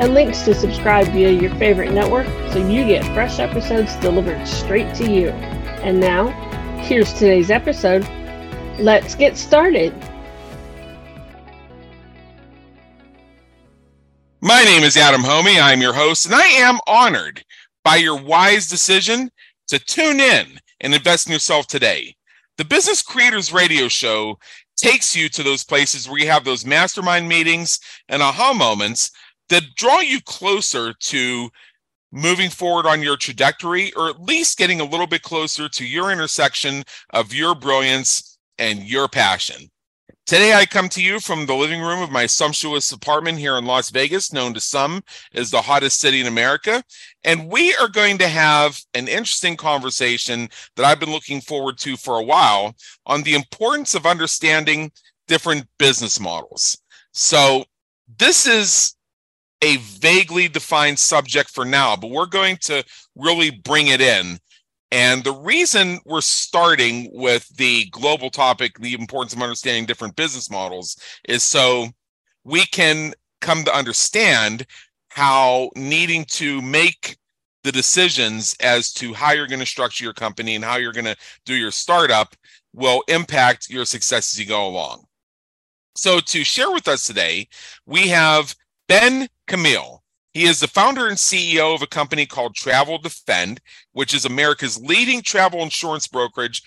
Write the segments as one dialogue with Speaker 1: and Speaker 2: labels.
Speaker 1: and links to subscribe via your favorite network so you get fresh episodes delivered straight to you. And now, here's today's episode. Let's get started.
Speaker 2: My name is Adam Hommey. I'm your host, and I am honored by your wise decision to tune in and invest in yourself today. The Business Creators Radio Show takes you to those places where you have those mastermind meetings and aha moments that draw you closer to moving forward on your trajectory or at least getting a little bit closer to your intersection of your brilliance and your passion. Today, I come to you from the living room of my sumptuous apartment here in Las Vegas, known to some as the hottest city in America. And we are going to have an interesting conversation that I've been looking forward to for a while on the importance of understanding different business models. So, this is a vaguely defined subject for now, but we're going to really bring it in. And the reason we're starting with the global topic, the importance of understanding different business models, is so we can come to understand how needing to make the decisions as to how you're going to structure your company and how you're going to do your startup will impact your success as you go along. So, to share with us today, we have Ben Camille. He is the founder and CEO of a company called Travel Defend, which is America's leading travel insurance brokerage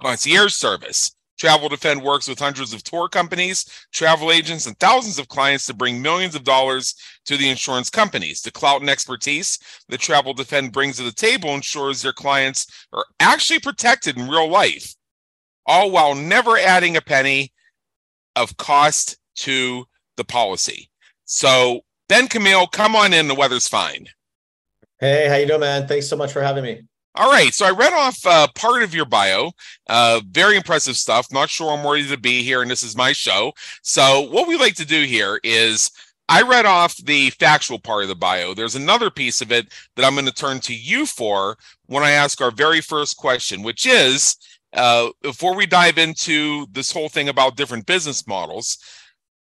Speaker 2: concierge service. Travel Defend works with hundreds of tour companies, travel agents, and thousands of clients to bring millions of dollars to the insurance companies. The clout and expertise that Travel Defend brings to the table ensures their clients are actually protected in real life, all while never adding a penny of cost to the policy. So Ben Camille, come on in. The weather's fine.
Speaker 3: Hey, how you doing, man? Thanks so much for having me.
Speaker 2: All right, so I read off uh, part of your bio. Uh, very impressive stuff. Not sure I'm worthy to be here, and this is my show. So what we like to do here is I read off the factual part of the bio. There's another piece of it that I'm going to turn to you for when I ask our very first question, which is uh, before we dive into this whole thing about different business models,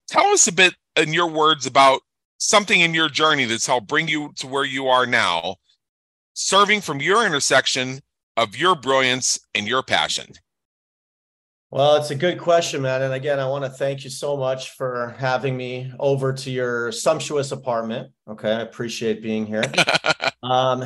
Speaker 2: tell us a bit in your words about something in your journey that's helped bring you to where you are now, serving from your intersection of your brilliance and your passion?
Speaker 3: Well, it's a good question, man. And again, I want to thank you so much for having me over to your sumptuous apartment. Okay. I appreciate being here. um,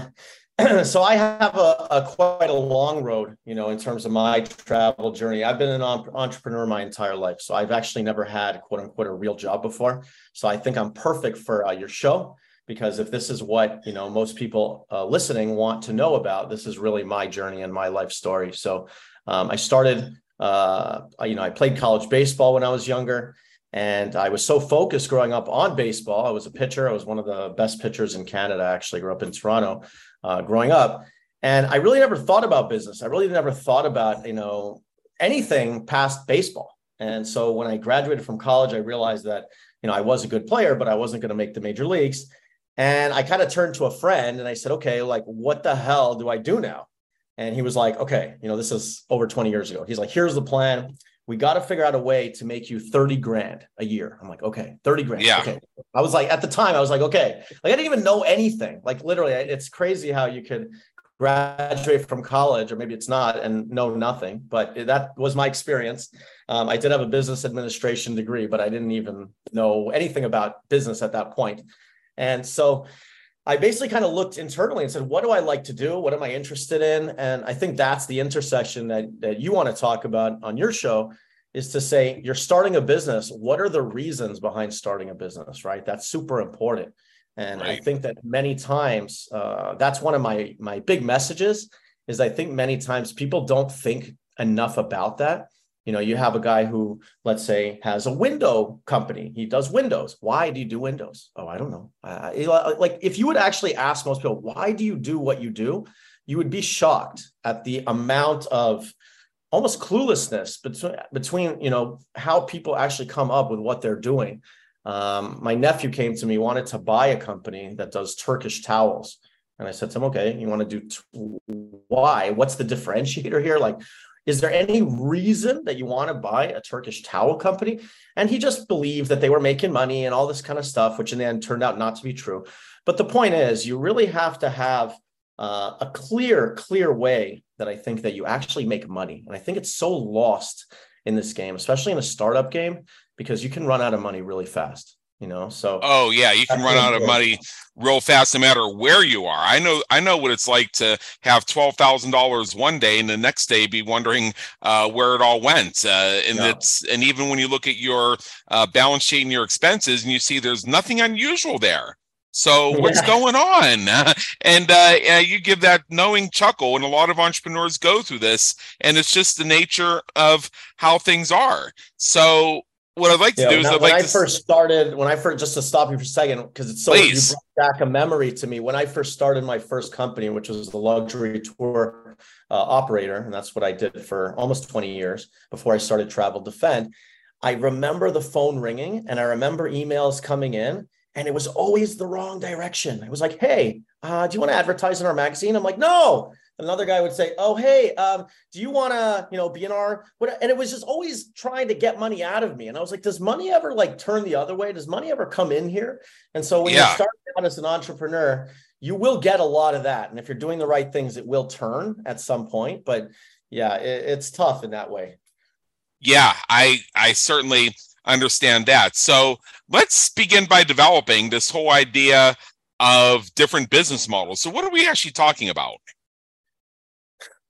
Speaker 3: so I have a, a, quite a long road, you know, in terms of my travel journey. I've been an entrepreneur my entire life, so I've actually never had quote unquote a real job before. So I think I'm perfect for uh, your show because if this is what you know most people uh, listening want to know about, this is really my journey and my life story. So um, I started, uh, you know, I played college baseball when I was younger. And I was so focused growing up on baseball. I was a pitcher. I was one of the best pitchers in Canada. I actually grew up in Toronto uh, growing up. And I really never thought about business. I really never thought about, you know, anything past baseball. And so when I graduated from college, I realized that, you know, I was a good player, but I wasn't going to make the major leagues. And I kind of turned to a friend and I said, okay, like, what the hell do I do now? And he was like, okay, you know, this is over 20 years ago. He's like, here's the plan we got to figure out a way to make you 30 grand a year. I'm like, okay, 30 grand.
Speaker 2: Yeah.
Speaker 3: Okay. I was like, at the time, I was like, okay, like I didn't even know anything. Like literally, it's crazy how you could graduate from college, or maybe it's not, and know nothing. But that was my experience. Um, I did have a business administration degree, but I didn't even know anything about business at that point. And so I basically kind of looked internally and said, what do I like to do? What am I interested in? And I think that's the intersection that, that you want to talk about on your show is to say, you're starting a business. What are the reasons behind starting a business, right? That's super important. And right. I think that many times, uh, that's one of my, my big messages is I think many times people don't think enough about that. You know, you have a guy who, let's say, has a window company. He does windows. Why do you do windows? Oh, I don't know. Uh, like, if you would actually ask most people, why do you do what you do? You would be shocked at the amount of almost cluelessness between, between you know, how people actually come up with what they're doing. Um, my nephew came to me, wanted to buy a company that does Turkish towels. And I said to him, okay, you want to do t- why? What's the differentiator here? Like, is there any reason that you want to buy a Turkish towel company? And he just believed that they were making money and all this kind of stuff, which in the end turned out not to be true. But the point is, you really have to have uh, a clear, clear way that I think that you actually make money. And I think it's so lost in this game, especially in a startup game, because you can run out of money really fast you know so
Speaker 2: oh yeah you can run out of money real fast no matter where you are i know i know what it's like to have $12000 one day and the next day be wondering uh, where it all went uh, and yeah. it's and even when you look at your uh, balance sheet and your expenses and you see there's nothing unusual there so what's yeah. going on? and uh, you give that knowing chuckle, and a lot of entrepreneurs go through this, and it's just the nature of how things are. So what I'd like to yeah, do is
Speaker 3: when,
Speaker 2: I'd like
Speaker 3: I
Speaker 2: to...
Speaker 3: first started when I first just to stop you for a second because it's so Please. you brought back a memory to me when I first started my first company, which was the luxury tour uh, operator, and that's what I did for almost 20 years before I started Travel Defend. I remember the phone ringing and I remember emails coming in, and it was always the wrong direction. It was like, "Hey, uh, do you want to advertise in our magazine?" I'm like, "No." Another guy would say, "Oh, hey, um, do you want to, you know, be in our?" What? And it was just always trying to get money out of me. And I was like, "Does money ever like turn the other way? Does money ever come in here?" And so when yeah. you start out as an entrepreneur, you will get a lot of that. And if you're doing the right things, it will turn at some point. But yeah, it, it's tough in that way.
Speaker 2: Yeah, I I certainly understand that. So let's begin by developing this whole idea of different business models. So what are we actually talking about?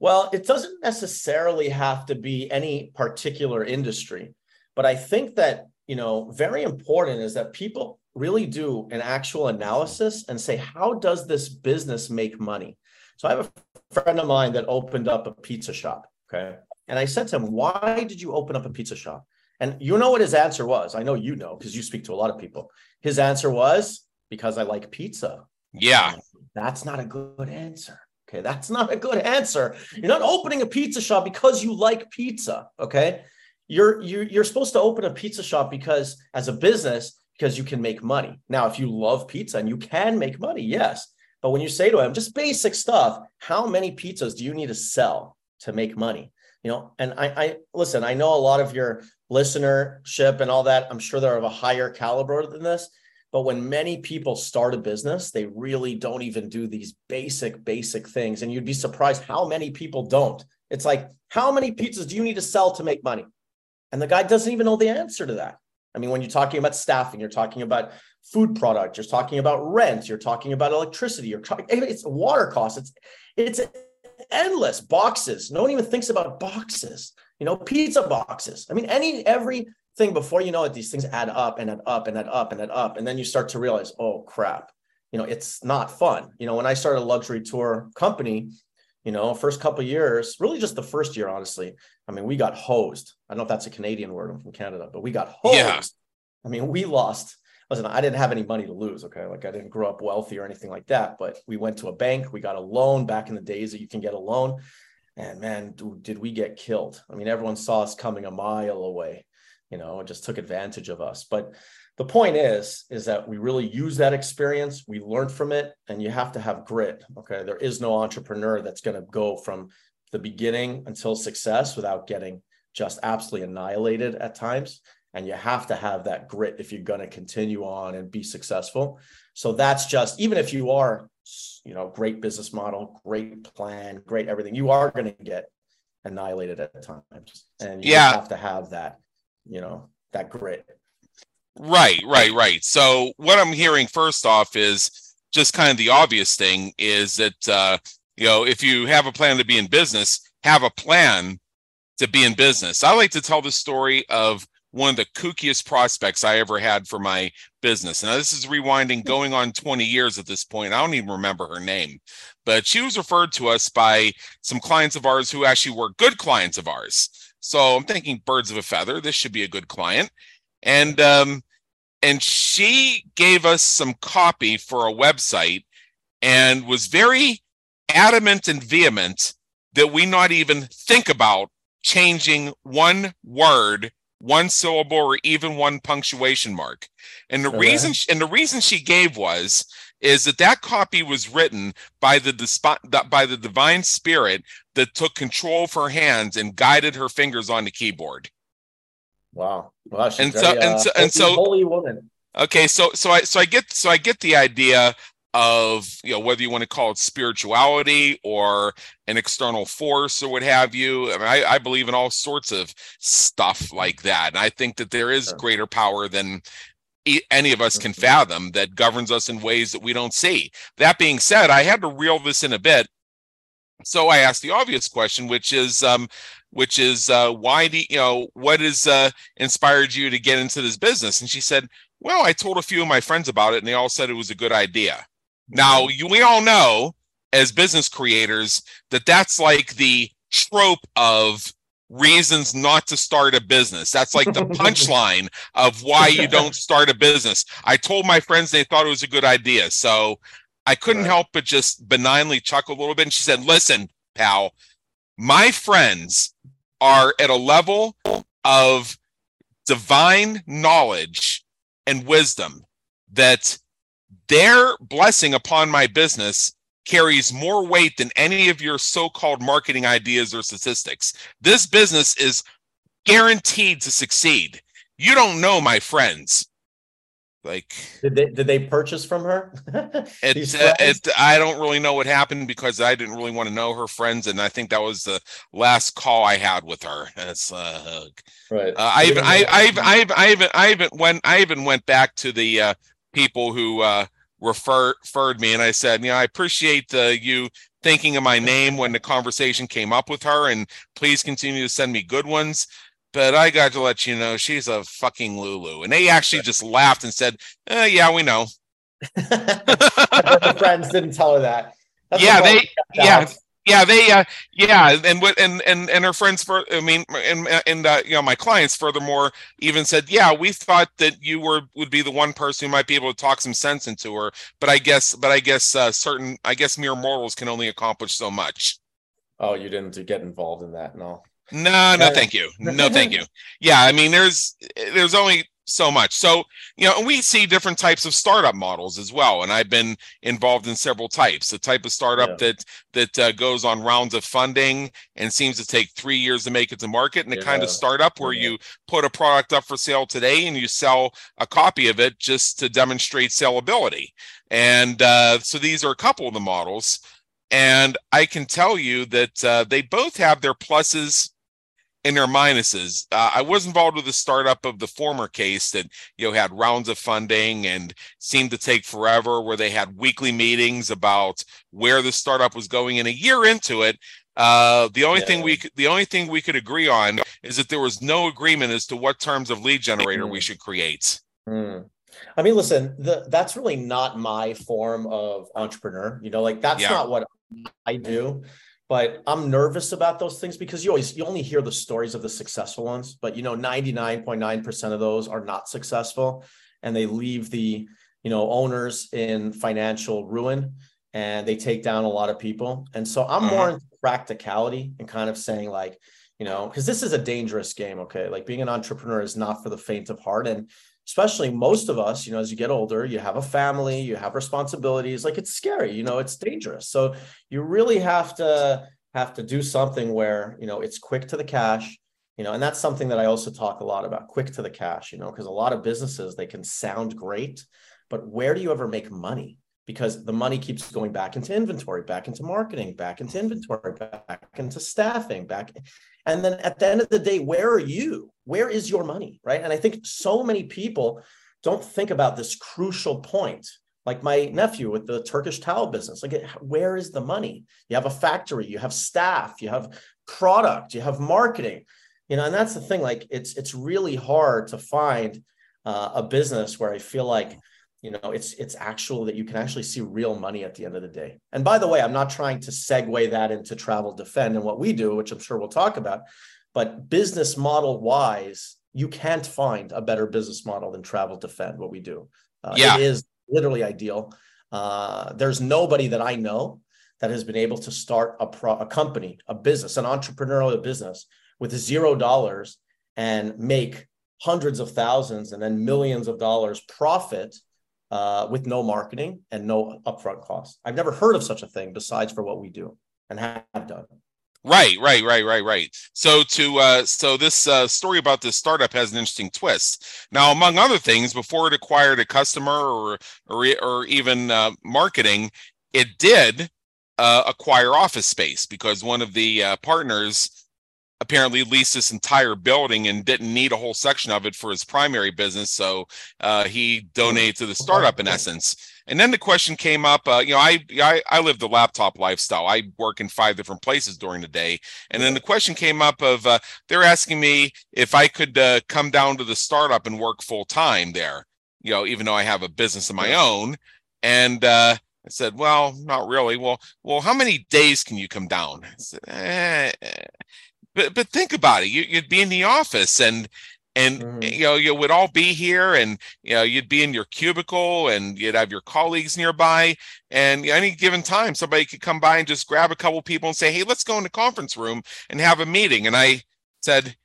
Speaker 3: Well, it doesn't necessarily have to be any particular industry, but I think that, you know, very important is that people really do an actual analysis and say, how does this business make money? So I have a friend of mine that opened up a pizza shop. Okay. And I said to him, why did you open up a pizza shop? And you know what his answer was? I know you know because you speak to a lot of people. His answer was because I like pizza.
Speaker 2: Yeah.
Speaker 3: That's not a good answer. Okay, that's not a good answer. You're not opening a pizza shop because you like pizza. Okay, you're you're, you're supposed to open a pizza shop because as a business because you can make money. Now, if you love pizza and you can make money, yes. But when you say to them just basic stuff, how many pizzas do you need to sell to make money? You know, and I, I listen. I know a lot of your listenership and all that. I'm sure they're of a higher caliber than this. But when many people start a business, they really don't even do these basic, basic things. And you'd be surprised how many people don't. It's like, how many pizzas do you need to sell to make money? And the guy doesn't even know the answer to that. I mean, when you're talking about staffing, you're talking about food product, you're talking about rent, you're talking about electricity, you're talking, it's water costs, it's it's endless boxes. No one even thinks about boxes, you know, pizza boxes. I mean, any every thing before you know it, these things add up and add up and add up and add up. And then you start to realize, oh crap, you know, it's not fun. You know, when I started a luxury tour company, you know, first couple years, really just the first year, honestly. I mean, we got hosed. I don't know if that's a Canadian word. I'm from Canada, but we got hosed. Yeah. I mean, we lost. Listen, I didn't have any money to lose. Okay. Like I didn't grow up wealthy or anything like that, but we went to a bank, we got a loan back in the days that you can get a loan. And man, did we get killed? I mean, everyone saw us coming a mile away you know, just took advantage of us. But the point is, is that we really use that experience, we learn from it, and you have to have grit. Okay. There is no entrepreneur that's going to go from the beginning until success without getting just absolutely annihilated at times. And you have to have that grit if you're going to continue on and be successful. So that's just, even if you are, you know, great business model, great plan, great everything, you are going to get annihilated at times. And you yeah. have to have that you know that grit
Speaker 2: right right right so what i'm hearing first off is just kind of the obvious thing is that uh you know if you have a plan to be in business have a plan to be in business i like to tell the story of one of the kookiest prospects I ever had for my business. Now, this is rewinding going on 20 years at this point. I don't even remember her name, but she was referred to us by some clients of ours who actually were good clients of ours. So I'm thinking birds of a feather. This should be a good client. And um, and she gave us some copy for a website and was very adamant and vehement that we not even think about changing one word one syllable or even one punctuation mark and the okay. reason and the reason she gave was is that that copy was written by the by the divine spirit that took control of her hands and guided her fingers on the keyboard.
Speaker 3: Wow. Wow
Speaker 2: and so, and so and so
Speaker 3: holy woman.
Speaker 2: Okay so so i so i get so i get the idea of you know whether you want to call it spirituality or an external force or what have you. I, mean, I, I, believe in all sorts of stuff like that. And i think that there is greater power than any of us can mm-hmm. fathom that governs us in ways that we don't see. That being said i had to reel this in a bit so i asked the obvious question which is um which is uh why do you know what has uh inspired you to get into this business and she said well i told a few of my friends about it and they all said it was a good idea now, you, we all know as business creators that that's like the trope of reasons not to start a business. That's like the punchline of why you don't start a business. I told my friends they thought it was a good idea. So I couldn't right. help but just benignly chuckle a little bit. And she said, Listen, pal, my friends are at a level of divine knowledge and wisdom that their blessing upon my business carries more weight than any of your so-called marketing ideas or statistics. This business is guaranteed to succeed. You don't know my friends. Like
Speaker 3: did they did they purchase from her?
Speaker 2: it, uh, it, I don't really know what happened because I didn't really want to know her friends, and I think that was the last call I had with her. It's uh, right. Uh, I even I I I I even I even went I even went back to the uh, people who uh, refer, referred me, and I said, you know, I appreciate uh, you thinking of my name when the conversation came up with her, and please continue to send me good ones. But I got to let you know she's a fucking Lulu, and they actually just laughed and said, eh, "Yeah, we know."
Speaker 3: the friends didn't tell her that.
Speaker 2: That's yeah, they yeah yeah they uh yeah and what and and and her friends for i mean and and uh, you know my clients furthermore even said yeah we thought that you were would be the one person who might be able to talk some sense into her but i guess but i guess uh certain i guess mere mortals can only accomplish so much.
Speaker 3: Oh you didn't get involved in that no
Speaker 2: no no thank you no thank you yeah i mean there's there's only so much. So, you know, we see different types of startup models as well. And I've been involved in several types. The type of startup yeah. that that uh, goes on rounds of funding and seems to take three years to make it to market, and the yeah. kind of startup where yeah. you put a product up for sale today and you sell a copy of it just to demonstrate sellability. And uh, so these are a couple of the models. And I can tell you that uh, they both have their pluses and their minuses. Uh, I was involved with the startup of the former case that you know had rounds of funding and seemed to take forever, where they had weekly meetings about where the startup was going. And a year into it, uh, the only yeah. thing we could, the only thing we could agree on is that there was no agreement as to what terms of lead generator mm. we should create.
Speaker 3: Mm. I mean, listen, the, that's really not my form of entrepreneur. You know, like that's yeah. not what I do but I'm nervous about those things because you always you only hear the stories of the successful ones, but you know 99.9% of those are not successful and they leave the you know owners in financial ruin and they take down a lot of people. And so I'm more uh-huh. into practicality and kind of saying like, you know, because this is a dangerous game, okay? Like being an entrepreneur is not for the faint of heart and especially most of us, you know, as you get older, you have a family, you have responsibilities, like it's scary, you know, it's dangerous. So you really have to have to do something where, you know, it's quick to the cash, you know, and that's something that I also talk a lot about, quick to the cash, you know, because a lot of businesses they can sound great, but where do you ever make money? Because the money keeps going back into inventory, back into marketing, back into inventory, back into staffing, back and then at the end of the day, where are you? Where is your money? Right. And I think so many people don't think about this crucial point. Like my nephew with the Turkish towel business, like where is the money? You have a factory, you have staff, you have product, you have marketing, you know, and that's the thing. Like it's it's really hard to find uh, a business where I feel like you know it's it's actual that you can actually see real money at the end of the day and by the way i'm not trying to segue that into travel defend and what we do which i'm sure we'll talk about but business model wise, you can't find a better business model than Travel Defend. What we do, uh,
Speaker 2: Yeah.
Speaker 3: it is literally ideal. Uh, there's nobody that I know that has been able to start a pro, a company, a business, an entrepreneurial business with zero dollars and make hundreds of thousands and then millions of dollars profit uh, with no marketing and no upfront costs. I've never heard of such a thing besides for what we do and have done.
Speaker 2: Right, right, right, right, right. So to uh so this uh story about this startup has an interesting twist. Now, among other things, before it acquired a customer or or or even uh, marketing, it did uh, acquire office space because one of the uh, partners apparently leased this entire building and didn't need a whole section of it for his primary business, so uh, he donated to the startup in essence. And then the question came up. Uh, you know, I, I I live the laptop lifestyle. I work in five different places during the day, and then the question came up of uh, they're asking me if I could uh, come down to the startup and work full time there. You know, even though I have a business of my own, and uh, I said, well, not really. Well, well, how many days can you come down? I said, eh, eh. But but think about it. You, you'd be in the office and and
Speaker 3: Mhm.
Speaker 2: you know you would all be here and you know you'd be in your cubicle and you'd have your colleagues nearby. And any given time somebody could come by and just grab a couple people and say hey let's go in the conference room and have a meeting. And i said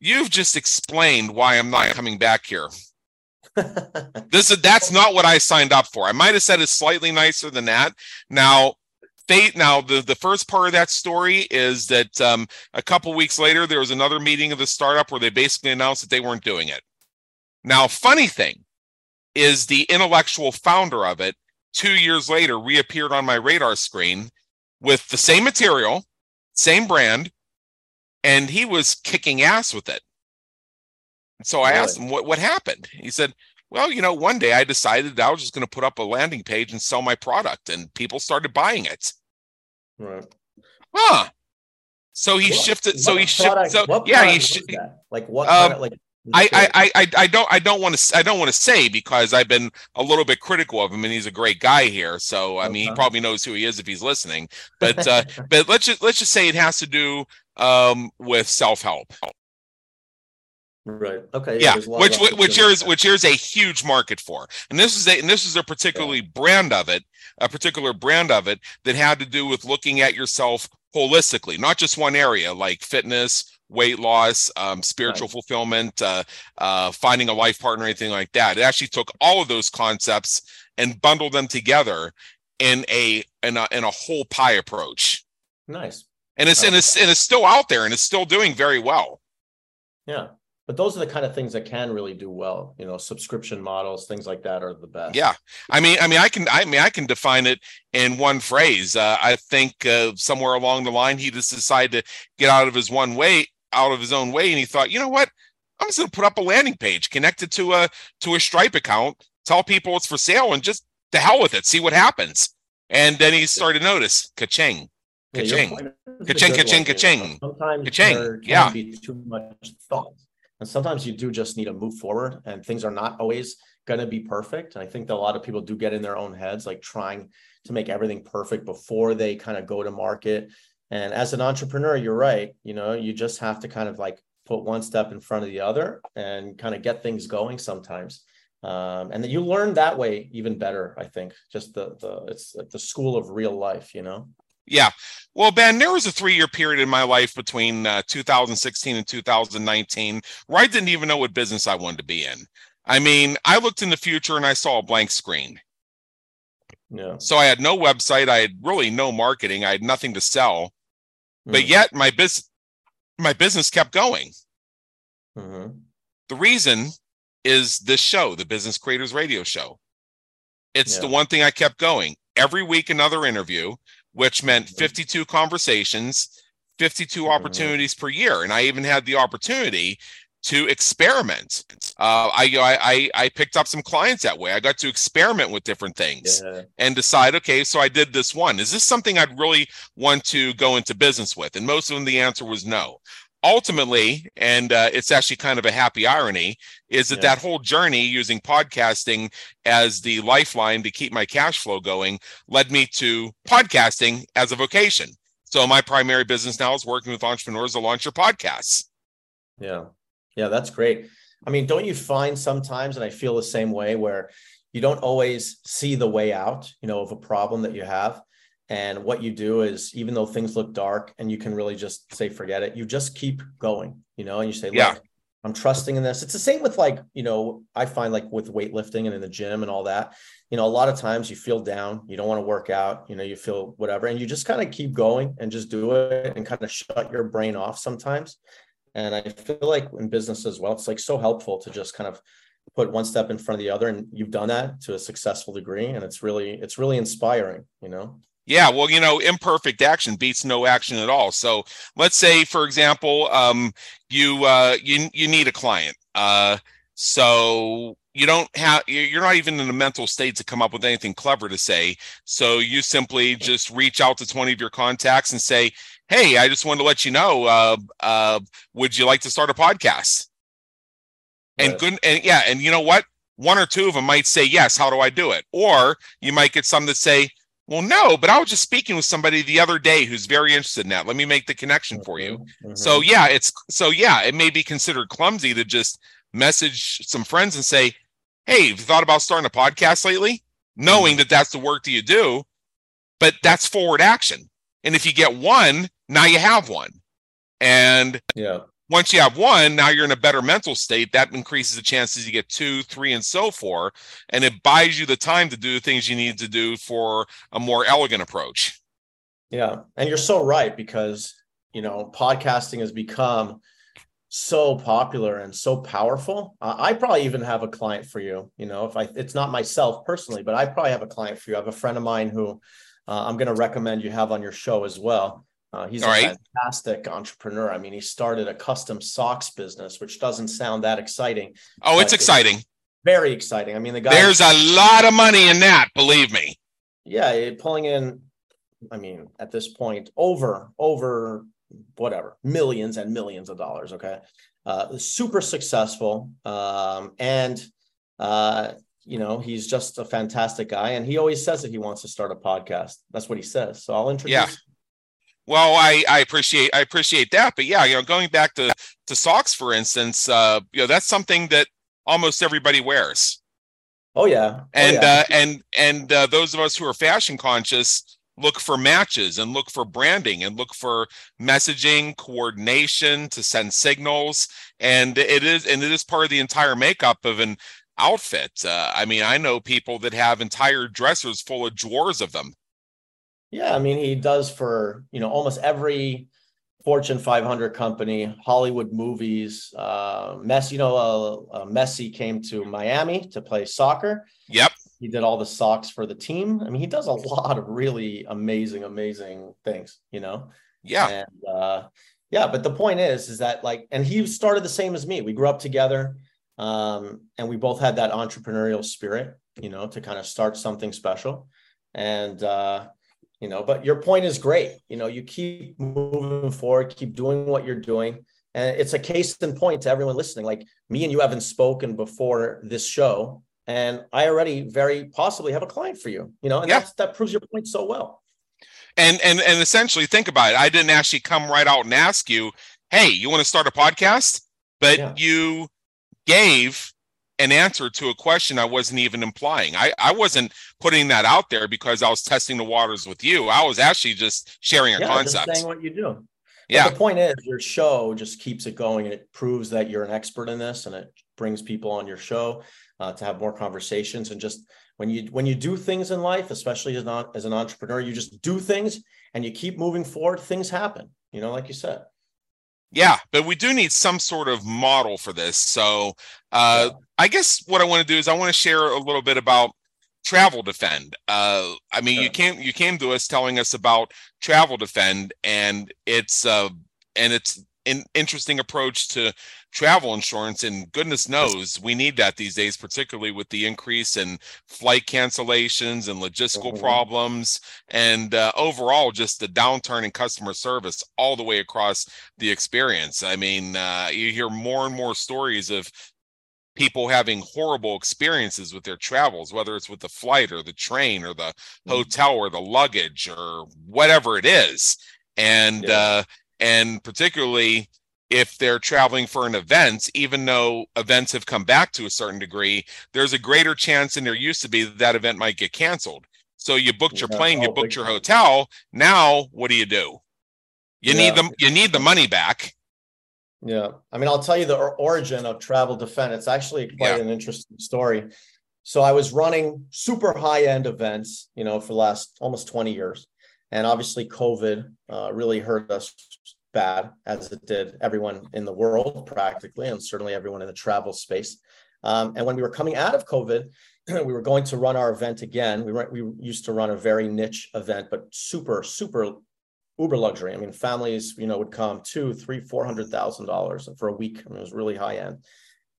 Speaker 2: you've just explained why i'm not coming back here. This is that's not what i signed up for. I might have said it slightly nicer than that. Now fate now the the first part of that story is that um, a couple weeks later there was another meeting of the startup where they basically announced that they weren't doing it. Now funny thing is the intellectual founder of it two years later reappeared on my radar screen with the same material same brand and he was kicking ass with it. So i asked him what, what happened? He said well, you know, one day I decided I was just going to put up a landing page and sell my product, and people started buying it.
Speaker 3: right.
Speaker 2: Huh. So he
Speaker 3: What-
Speaker 2: shifted. So he shifted. So yeah, he. Sh-
Speaker 3: like what
Speaker 2: Um,
Speaker 3: product, like
Speaker 2: I. I, I, I, I don't, I don't want to, I don't want to say because I've been a little bit critical of him, and he's a great guy here. So I mean, he probably knows who he is if he's listening. But, uh, but let's just let's just say it has to do um, with self help.
Speaker 3: Right. Okay
Speaker 2: yeah,
Speaker 3: there's a lot
Speaker 2: which which which
Speaker 3: opportunity
Speaker 2: here is which here is a huge market for, and this is a and this is a particularly brand of it, a particular brand of it that had to do with looking at yourself holistically, not just one area like fitness, weight loss, um, spiritual
Speaker 3: Right.
Speaker 2: fulfillment, uh, uh, finding a life partner, anything like that. It actually took all of those concepts and bundled them together in a in a in a whole pie approach,
Speaker 3: nice.
Speaker 2: And it's and it's and it's still out there and it's still doing very well.
Speaker 3: yeah but those are the kind of things that can really do well you know subscription models things like that are the best
Speaker 2: Yeah, I mean, I mean, I can, I mean, I can define it in one phrase. Uh, I think uh, somewhere along the line, he just decided to get out of his one way, out of his own way, and he thought, you know what? I'm just going to put up a landing page connected to a to a Stripe account, tell people it's for sale, and just to hell with it, see what happens. And then he started to notice, ka-ching. Ka-ching.
Speaker 3: a
Speaker 2: Ka-ching, ka-ching,
Speaker 3: one, you know.
Speaker 2: ka-ching.
Speaker 3: Sometimes
Speaker 2: Ka-ching. Yeah.
Speaker 3: be too much thought, and sometimes you do just need to move forward, and things are not always going to be perfect. And I think that a lot of people do get in their own heads, like trying to make everything perfect before they kind of go to market. And as an entrepreneur, you're right. You know, you just have to kind of like put one step in front of the other and kind of get things going sometimes. Um, and then you learn that way even better. I think just the the it's the school of real life. You know.
Speaker 2: Yeah. Well, Ben, there was a three year period in my life between uh, 2016 and 2019 where I didn't even know what business I wanted to be in. I mean, I looked in the future and I saw a blank screen.
Speaker 3: Yeah.
Speaker 2: So I had no website. I had really no marketing. I had nothing to sell. But
Speaker 3: Mm.
Speaker 2: yet my business my business kept going.
Speaker 3: Mhm.
Speaker 2: The reason is this show, the Business Creators Radio Show. It's the one thing I kept going. Every week another interview, which meant
Speaker 3: Mhm.
Speaker 2: 52 conversations, 52
Speaker 3: Mhm.
Speaker 2: opportunities per year. And I even had the opportunity to experiment. Uh, I, I I I picked up some clients that way. I got to experiment with different things
Speaker 3: Yeah.
Speaker 2: and decide, okay, so I did this one. Is this something I'd really want to go into business with? And most of them, the answer was no. Ultimately, and uh, it's actually kind of a happy irony, is that
Speaker 3: Yeah.
Speaker 2: that whole journey using podcasting as the lifeline to keep my cash flow going led me to podcasting as a vocation. So my primary business now is working with entrepreneurs to launch their podcasts.
Speaker 3: Yeah. Yeah, that's great. I mean, don't you find sometimes, and I feel the same way, where you don't always see the way out, you know, of a problem that you have. And what you do is, even though things look dark and you can really just say, forget it, you just keep going, you know, and you say, look, yeah. I'm trusting in this. It's the same with like, you know, I find like with weightlifting and in the gym and all that, you know, a lot of times you feel down, you don't want to work out, you know, you feel whatever, and you just kind of keep going and just do it and kind of shut your brain off sometimes. And I feel like in business as well, it's like so helpful to just kind of put one step in front of the other. And you've done that to a successful degree. And it's really, it's really inspiring, you know?
Speaker 2: Yeah, well, you know, imperfect action beats no action at all. So let's say, for example, um, you uh, you you need a client. Uh, so you don't have you're not even in a mental state to come up with anything clever to say. So you simply just reach out to 20 of your contacts and say, "Hey, I just wanted to let you know. Uh, uh, would you like to start a podcast?" And good, and yeah, and you know what? One or two of them might say yes. How do I do it? Or you might get some that say well, no, but I was just speaking with somebody the other day who's very interested in that. Let me make the connection for you. Mm-hmm. So yeah, it's so yeah, it may be considered clumsy to just message some friends and say, "Hey, have you thought about starting a podcast lately?" Knowing mm-hmm. that that's the work that you do, but that's forward action. And if you get one, now you have one. And
Speaker 3: yeah,
Speaker 2: once you have one, now you're in a better mental state. That increases the chances you get two, three, and so forth. And it buys you the time to do the things you need to do for a more elegant approach.
Speaker 3: Yeah. And you're so right because, you know, podcasting has become so popular and so powerful. Uh, I probably even have a client for you. You know, if I, it's not myself personally, but I probably have a client for you. I have a friend of mine who uh, I'm going to recommend you have on your show as well. Uh, he's All a right. fantastic entrepreneur. I mean, he started a custom socks business, which doesn't sound that exciting.
Speaker 2: Oh, it's exciting. It's
Speaker 3: very exciting. I mean, the guy.
Speaker 2: There's a lot of money in that, believe me.
Speaker 3: Yeah, pulling in. I mean, at this point, over over whatever millions and millions of dollars. Okay, uh, super successful, um, and uh, you know he's just a fantastic guy. And he always says that he wants to start a podcast. That's what he says. So I'll introduce.
Speaker 2: Yeah well, I, I appreciate I appreciate that, but yeah, you know, going back to to socks, for instance, uh, you know, that's something that almost everybody wears.
Speaker 3: Oh yeah,
Speaker 2: oh, and
Speaker 3: yeah.
Speaker 2: Uh, and and uh, those of us who are fashion conscious look for matches and look for branding and look for messaging coordination to send signals, and it is and it is part of the entire makeup of an outfit. Uh, I mean, I know people that have entire dressers full of drawers of them.
Speaker 3: Yeah, I mean, he does for you know almost every Fortune 500 company, Hollywood movies. Uh, Messi, you know, uh, uh, Messi came to Miami to play soccer.
Speaker 2: Yep.
Speaker 3: He did all the socks for the team. I mean, he does a lot of really amazing, amazing things. You know.
Speaker 2: Yeah.
Speaker 3: And uh, yeah, but the point is, is that like, and he started the same as me. We grew up together, um, and we both had that entrepreneurial spirit. You know, to kind of start something special, and uh, you know but your point is great. You know you keep moving forward keep doing what you're doing. And it's a case in point to everyone listening. Like me and you haven't spoken before this show and i already very possibly have a client for you you know and yeah. that's that proves your point so well.
Speaker 2: And and and essentially think about it. I didn't actually come right out and ask you hey you want to start a podcast? But yeah. you gave an answer to a question I wasn't even implying. I, I wasn't putting that out there because I was testing the waters with you. I was actually just sharing a yeah, concept.
Speaker 3: Just saying what you do. But
Speaker 2: yeah.
Speaker 3: The point is, your show just keeps it going, and it proves that you're an expert in this, and it brings people on your show uh, to have more conversations. And just when you when you do things in life, especially as not as an entrepreneur, you just do things and you keep moving forward. Things happen. You know, like you said.
Speaker 2: Yeah, but we do need some sort of model for this. So uh. I guess what I want to do is I want to share a little bit about Travel Defend. Uh, I mean, you came you came to us telling us about Travel Defend, and it's uh, and it's an interesting approach to travel insurance and goodness knows we need that these days particularly with the increase in flight cancellations and logistical mm-hmm. problems and uh, overall just the downturn in customer service all the way across the experience i mean uh, you hear more and more stories of people having horrible experiences with their travels whether it's with the flight or the train or the mm-hmm. hotel or the luggage or whatever it is and yeah. uh and particularly if they're traveling for an event, even though events have come back to a certain degree, there's a greater chance than there used to be that that event might get canceled. So you booked your plane, you oh, booked your hotel. Now, what do you do? You yeah. need the you need the money back.
Speaker 3: Yeah, I mean, I'll tell you the origin of Travel Defend. It's actually quite yeah. an interesting story. So I was running super high end events, you know, for the last almost 20 years. And obviously, COVID uh, really hurt us bad, as it did everyone in the world practically, and certainly everyone in the travel space. Um, and when we were coming out of COVID, we were going to run our event again. We, were, we used to run a very niche event, but super, super uber luxury. I mean, families, you know, would come two, three, four hundred thousand dollars for a week. I mean, it was really high end.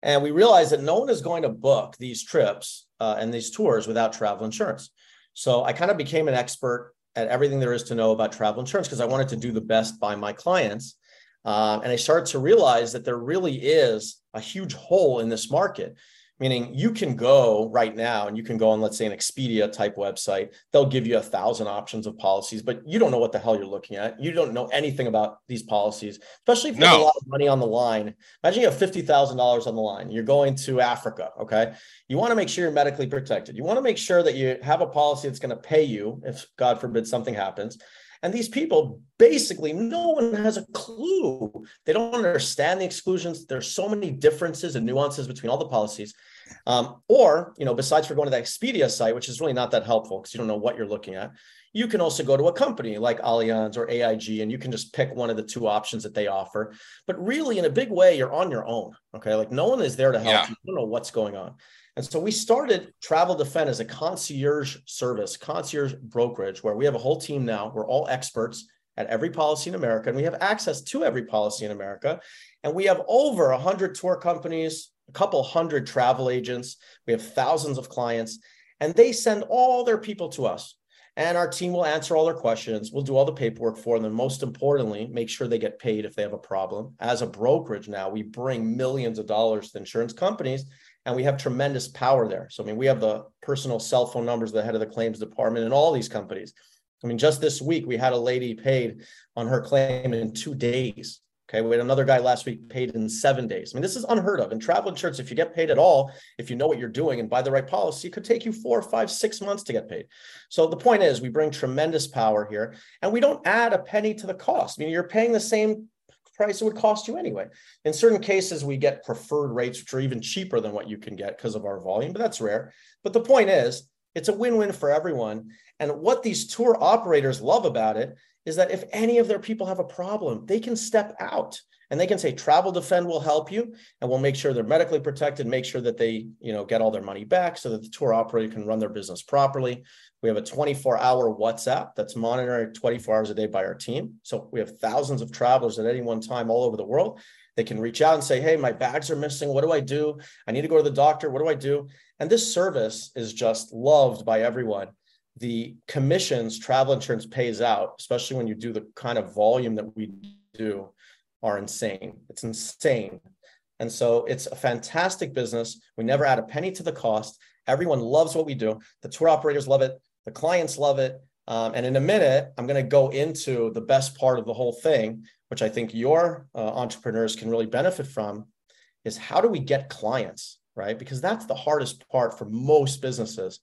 Speaker 3: And we realized that no one is going to book these trips uh, and these tours without travel insurance. So I kind of became an expert at everything there is to know about travel insurance because I wanted to do the best by my clients. Um, and I started to realize that there really is a huge hole in this market meaning you can go right now and you can go on let's say an expedia type website. They'll give you a thousand options of policies but you don't know what the hell you're looking at. You don't know anything about these policies especially if you no. have a lot of money on the line. Imagine you have $50000 on the line. You're going to africa okay? You want to make sure you're medically protected. You want to make sure that you have a policy that's going to pay you if god forbid something happens and these people basically, no one has a clue. They don't understand the exclusions. There's so many differences and nuances between all the policies. Um, or, you know, besides for going to the Expedia site, which is really not that helpful because you don't know what you're looking at, you can also go to a company like Allianz or AIG and you can just pick one of the two options that they offer. But really, in a big way, you're on your own. Okay. Like no one is there to help yeah. you. You don't know what's going on. And so we started Travel Defend as a concierge service, concierge brokerage, where we have a whole team now. We're all experts at every policy in America, and we have access to every policy in America. And we have over 100 tour companies, a couple hundred travel agents. We have thousands of clients, and they send all their people to us. And our team will answer all their questions. We'll do all the paperwork for them. Most importantly, make sure they get paid if they have a problem. As a brokerage now, we bring millions of dollars to insurance companies and we have tremendous power there. So, I mean, we have the personal cell phone numbers of the head of the claims department in all these companies. I mean, just this week, we had a lady paid on her claim in two days. Okay. We had another guy last week paid in seven days. I mean, this is unheard of. In travel insurance, if you get paid at all, if you know what you're doing and buy the right policy, it could take you four, five, six months to get paid. So the point is, we bring tremendous power here and we don't add a penny to the cost. I mean, you're paying the same price it would cost you anyway. In certain cases, we get preferred rates, which are even cheaper than what you can get because of our volume, but that's rare. But the point is, it's a win win for everyone. And what these tour operators love about it is that if any of their people have a problem, they can step out and they can say travel defend will help you and we'll make sure they're medically protected make sure that they you know get all their money back so that the tour operator can run their business properly. We have a 24 hour whatsapp that's monitored 24 hours a day by our team. So we have thousands of travelers at any one time all over the world they can reach out and say hey my bags are missing what do i do i need to go to the doctor what do i do and this service is just loved by everyone the commissions travel insurance pays out especially when you do the kind of volume that we do are insane. It's insane. And so it's a fantastic business. We never add a penny to the cost. Everyone loves what we do. The tour operators love it. The clients love it. Um, and in a minute, I'm going to go into the best part of the whole thing, which I think your uh, entrepreneurs can really benefit from, is how do we get clients, right? Because that's the hardest part for most businesses,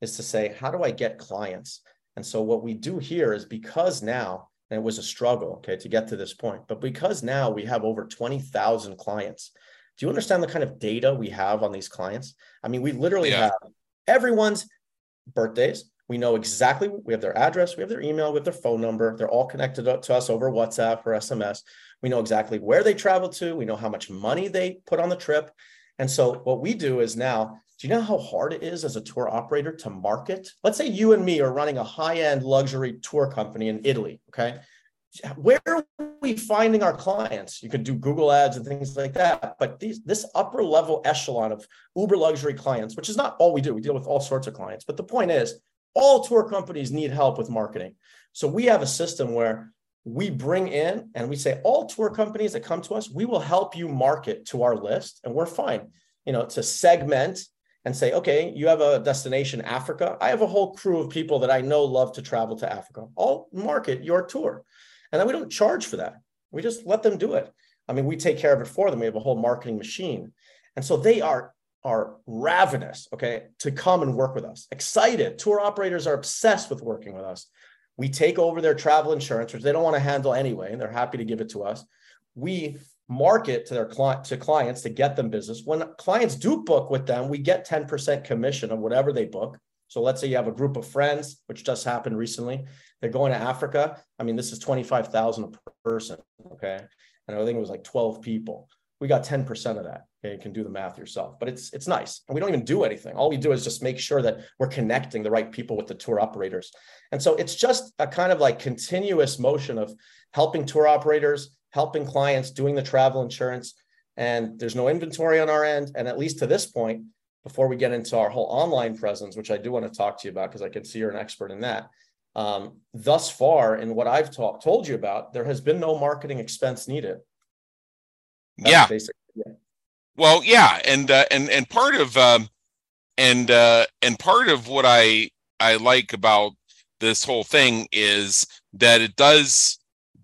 Speaker 3: is to say, how do I get clients? And so what we do here is because now and it was a struggle okay to get to this point but because now we have over 20,000 clients do you understand the kind of data we have on these clients i mean we literally yeah. have everyone's birthdays we know exactly we have their address we have their email we have their phone number they're all connected to us over whatsapp or sms we know exactly where they travel to we know how much money they put on the trip and so what we do is now do you know how hard it is as a tour operator to market? Let's say you and me are running a high end luxury tour company in Italy. Okay. Where are we finding our clients? You could do Google ads and things like that. But these, this upper level echelon of uber luxury clients, which is not all we do, we deal with all sorts of clients. But the point is, all tour companies need help with marketing. So we have a system where we bring in and we say, all tour companies that come to us, we will help you market to our list and we're fine. You know, to segment and say, okay, you have a destination, Africa. I have a whole crew of people that I know love to travel to Africa. I'll market your tour. And then we don't charge for that. We just let them do it. I mean, we take care of it for them. We have a whole marketing machine. And so they are are ravenous, okay, to come and work with us. Excited. Tour operators are obsessed with working with us. We take over their travel insurance, which they don't want to handle anyway, and they're happy to give it to us. We market to their client to clients to get them business. When clients do book with them, we get 10% commission of whatever they book. So let's say you have a group of friends, which just happened recently. They're going to Africa. I mean, this is 25,000 a person. Okay. And I think it was like 12 people. We got 10% of that. You can do the math yourself, but it's it's nice. And we don't even do anything. All we do is just make sure that we're connecting the right people with the tour operators. And so it's just a kind of like continuous motion of helping tour operators, helping clients, doing the travel insurance. And there's no inventory on our end. And at least to this point, before we get into our whole online presence, which I do want to talk to you about because I can see you're an expert in that. Um, thus far, in what I've talk, told you about, there has been no marketing expense needed.
Speaker 2: That's yeah. Basic, yeah. Well, yeah, and uh, and and part of um, and uh, and part of what I I like about this whole thing is that it does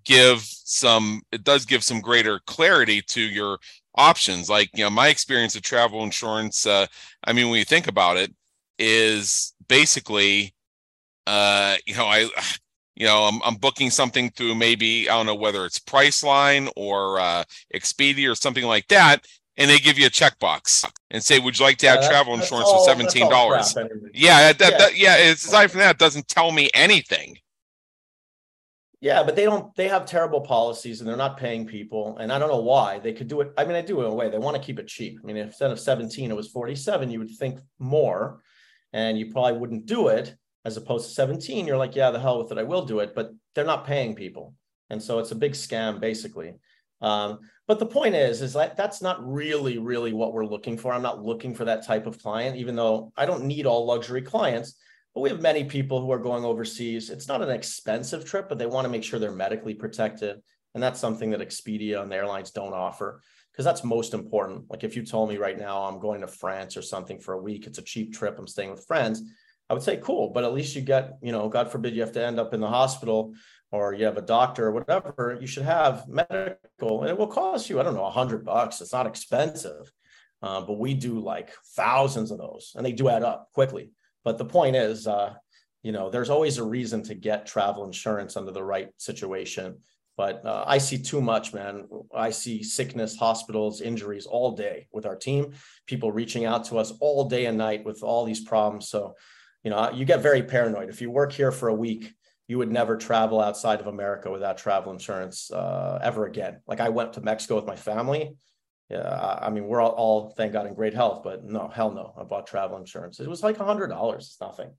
Speaker 2: give some it does give some greater clarity to your options. Like, you know, my experience of travel insurance, uh, I mean, when you think about it, is basically, uh, you know, I, you know, I'm, I'm booking something through maybe, I don't know whether it's Priceline or uh, Expedia or something like that. And they give you a checkbox and say, "Would you like to have yeah, travel insurance all, for seventeen dollars?" Yeah, that, yeah. That, yeah. It's, aside from that, it doesn't tell me anything.
Speaker 3: Yeah, but they don't. They have terrible policies, and they're not paying people. And I don't know why they could do it. I mean, I do in a way. They want to keep it cheap. I mean, if instead of seventeen, it was forty-seven, you would think more, and you probably wouldn't do it. As opposed to seventeen, you're like, yeah, the hell with it, I will do it. But they're not paying people, and so it's a big scam, basically. Um, but the point is, is that that's not really, really what we're looking for. I'm not looking for that type of client, even though I don't need all luxury clients but we have many people who are going overseas. It's not an expensive trip, but they want to make sure they're medically protected. And that's something that Expedia and the airlines don't offer because that's most important. Like if you told me right now I'm going to France or something for a week, it's a cheap trip, I'm staying with friends, I would say cool, but at least you get, you know, God forbid you have to end up in the hospital or you have a doctor or whatever, you should have medical and it will cost you, I don't know, a hundred bucks. It's not expensive. Uh, but we do like thousands of those and they do add up quickly. But the point is, uh, you know, there's always a reason to get travel insurance under the right situation. But uh, I see too much, man. I see sickness, hospitals, injuries all day with our team, people reaching out to us all day and night with all these problems. So, you know, you get very paranoid. If you work here for a week, you would never travel outside of America without travel insurance uh, ever again. Like I went to Mexico with my family yeah, I mean, we're all, all, thank God in great health, but no, hell no. I bought travel insurance. It was like a hundred dollars. It's nothing.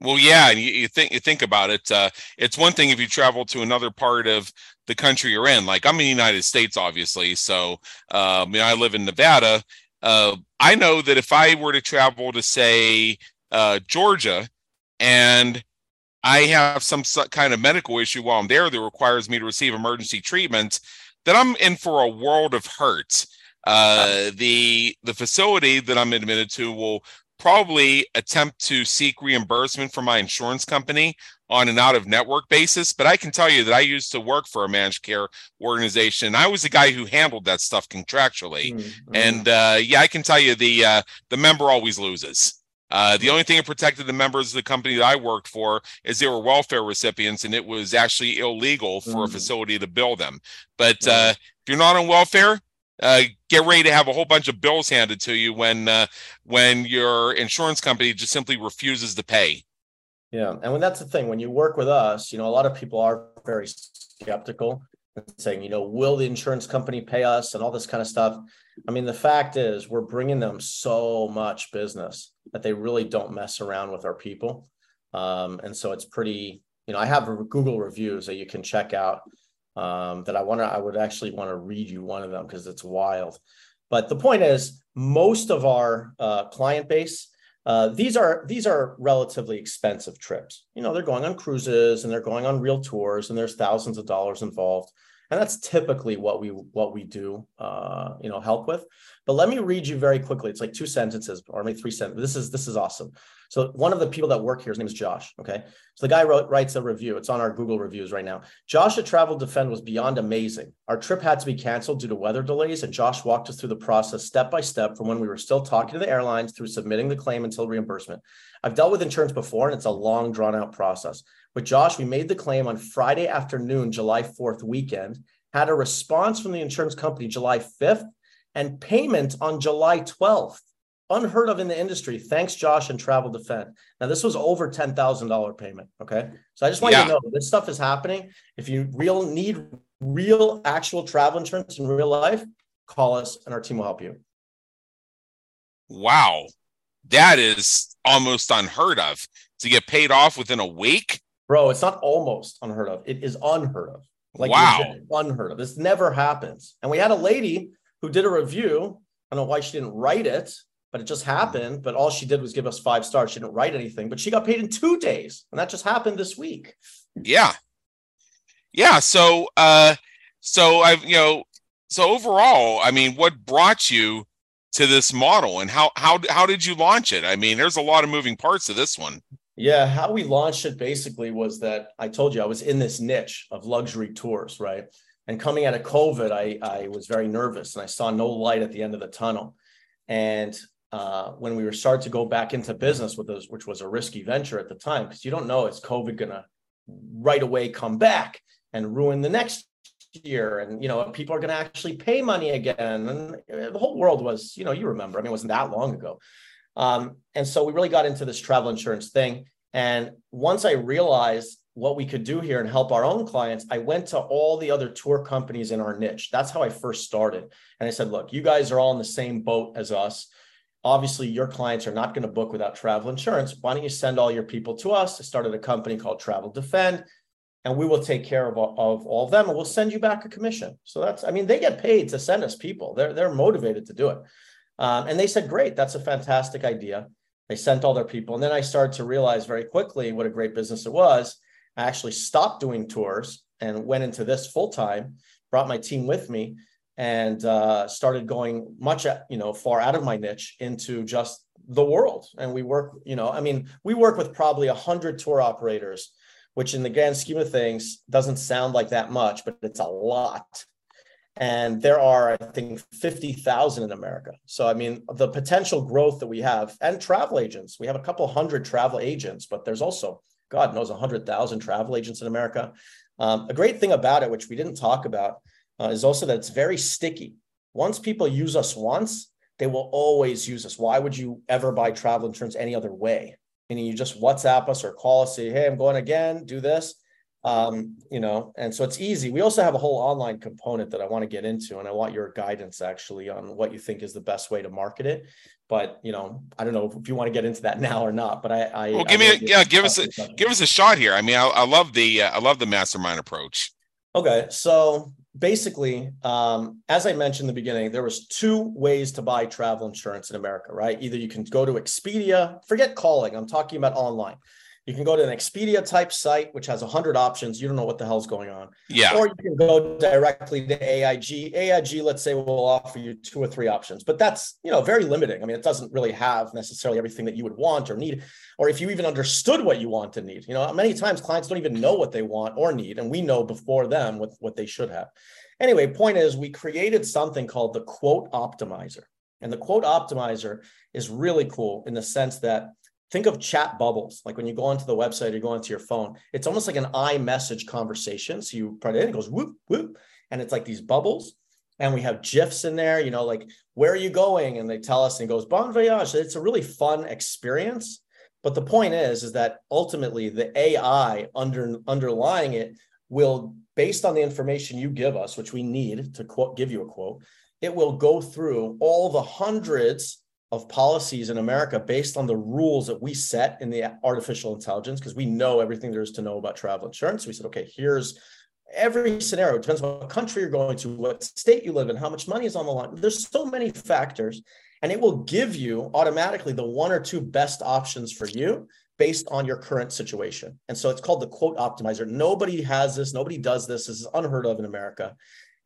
Speaker 2: Well, yeah, you, you, think you think about it. Uh, it's one thing if you travel to another part of the country you're in. Like I'm in the United States, obviously, so uh, I mean, I live in Nevada. Uh, I know that if I were to travel to say uh, Georgia, and I have some kind of medical issue while I'm there that requires me to receive emergency treatment, that I'm in for a world of hurt. Uh, the the facility that I'm admitted to will probably attempt to seek reimbursement from my insurance company on an out of network basis. But I can tell you that I used to work for a managed care organization. I was the guy who handled that stuff contractually, mm-hmm. and uh, yeah, I can tell you the uh, the member always loses. Uh, the only thing that protected the members of the company that I worked for is they were welfare recipients, and it was actually illegal for mm. a facility to bill them. But uh, if you're not on welfare, uh, get ready to have a whole bunch of bills handed to you when uh, when your insurance company just simply refuses to pay.
Speaker 3: Yeah, and when that's the thing, when you work with us, you know, a lot of people are very skeptical and saying, you know, will the insurance company pay us and all this kind of stuff. I mean, the fact is, we're bringing them so much business that they really don't mess around with our people. Um, and so it's pretty, you know, I have Google reviews that you can check out um, that I want to, I would actually want to read you one of them because it's wild. But the point is, most of our uh, client base, uh, these are these are relatively expensive trips. You know, they're going on cruises and they're going on real tours, and there's thousands of dollars involved and that's typically what we what we do uh, you know help with But let me read you very quickly. It's like two sentences or maybe three sentences. This is this is awesome. So one of the people that work here, his name is Josh. Okay. So the guy wrote, writes a review. It's on our Google reviews right now. Josh at Travel Defend was beyond amazing. Our trip had to be canceled due to weather delays, and Josh walked us through the process step by step from when we were still talking to the airlines through submitting the claim until reimbursement. I've dealt with insurance before, and it's a long, drawn out process. But Josh, we made the claim on Friday afternoon, July 4th weekend, had a response from the insurance company July 5th, and payment on July 12th unheard of in the industry. Thanks, Josh and Travel Defend. Now, this was over ten thousand dollar payment. Okay, so I just want yeah. you to know this stuff is happening. If you real need real actual travel insurance in real life, call us and our team will help you.
Speaker 2: Wow, that is almost unheard of to get paid off within a week.
Speaker 3: Bro, it's not almost unheard of. It is unheard of.
Speaker 2: Like wow,
Speaker 3: unheard of. This never happens. And we had a lady who did a review. I don't know why she didn't write it, but it just happened. But all she did was give us five stars. She didn't write anything, but she got paid in two days. And that just happened this week.
Speaker 2: Yeah. Yeah. So, uh, so I've, you know, so overall, I mean, what brought you to this model and how, how, how did you launch it? I mean, there's a lot of moving parts to this one.
Speaker 3: Yeah, how we launched it basically was that I told you I was in this niche of luxury tours, right? And coming out of COVID, I, I was very nervous and I saw no light at the end of the tunnel. And uh, when we were starting to go back into business with those, which was a risky venture at the time, because you don't know is COVID gonna right away come back and ruin the next year, and you know people are gonna actually pay money again, and the whole world was, you know, you remember, I mean, it wasn't that long ago, um, and so we really got into this travel insurance thing. And once I realized what we could do here and help our own clients, I went to all the other tour companies in our niche. That's how I first started. And I said, look, you guys are all in the same boat as us obviously your clients are not going to book without travel insurance. Why don't you send all your people to us? I started a company called Travel Defend, and we will take care of, of all of them and we'll send you back a commission. So that's, I mean, they get paid to send us people. They're, they're motivated to do it. Um, and they said, great, that's a fantastic idea. They sent all their people. And then I started to realize very quickly what a great business it was. I actually stopped doing tours and went into this full time, brought my team with me and uh, started going much you know far out of my niche into just the world. And we work you know i mean we work with probably 100 tour operators which in the grand scheme of things doesn't sound like that much but it's a lot. And there are i think 50,000 in america. So i mean the potential growth that we have and travel agents we have a couple hundred travel agents but there's also god knows 100,000 travel agents in america. Um, a great thing about it which we didn't talk about uh, is also that it's very sticky. Once people use us once, they will always use us. Why would you ever buy travel insurance any other way? Meaning you just WhatsApp us or call us, say, hey, I'm going again, do this. Um, you know, and so it's easy. We also have a whole online component that I want to get into, and I want your guidance actually on what you think is the best way to market it. But you know, I don't know if you want to get into that now or not. But I, I
Speaker 2: well, give
Speaker 3: I
Speaker 2: me, a, yeah, give us a give us a shot here. I mean, I, I love the uh, I love the mastermind approach.
Speaker 3: Okay, so basically, um, as I mentioned in the beginning, there was two ways to buy travel insurance in America, right? Either you can go to Expedia, forget calling, I'm talking about online. You can go to an Expedia type site, which has 100 options. You don't know what the hell's going on.
Speaker 2: Yeah.
Speaker 3: Or you can go directly to AIG. AIG, let's say, will offer you two or three options, but that's, you know, very limiting. I mean, it doesn't really have necessarily everything that you would want or need, or if you even understood what you want and need. You know, many times clients don't even know what they want or need, and we know before them what, what they should have. Anyway, point is, we created something called the quote optimizer. And the quote optimizer is really cool in the sense that think of chat bubbles. Like when you go onto the website, you go onto your phone, it's almost like an iMessage conversation. So you put it in, it goes whoop, whoop. And it's like these bubbles. And we have GIFs in there, you know, like, where are you going? And they tell us and it goes, bon voyage. It's a really fun experience. But the point is, is that ultimately the AI under underlying it will, based on the information you give us, which we need to quote, give you a quote, it will go through all the hundreds of policies in America based on the rules that we set in the artificial intelligence, because we know everything there is to know about travel insurance. We said, okay, here's every scenario. It depends on what country you're going to, what state you live in, how much money is on the line. There's so many factors, and it will give you automatically the one or two best options for you based on your current situation. And so it's called the quote optimizer. Nobody has this, nobody does this. This is unheard of in America.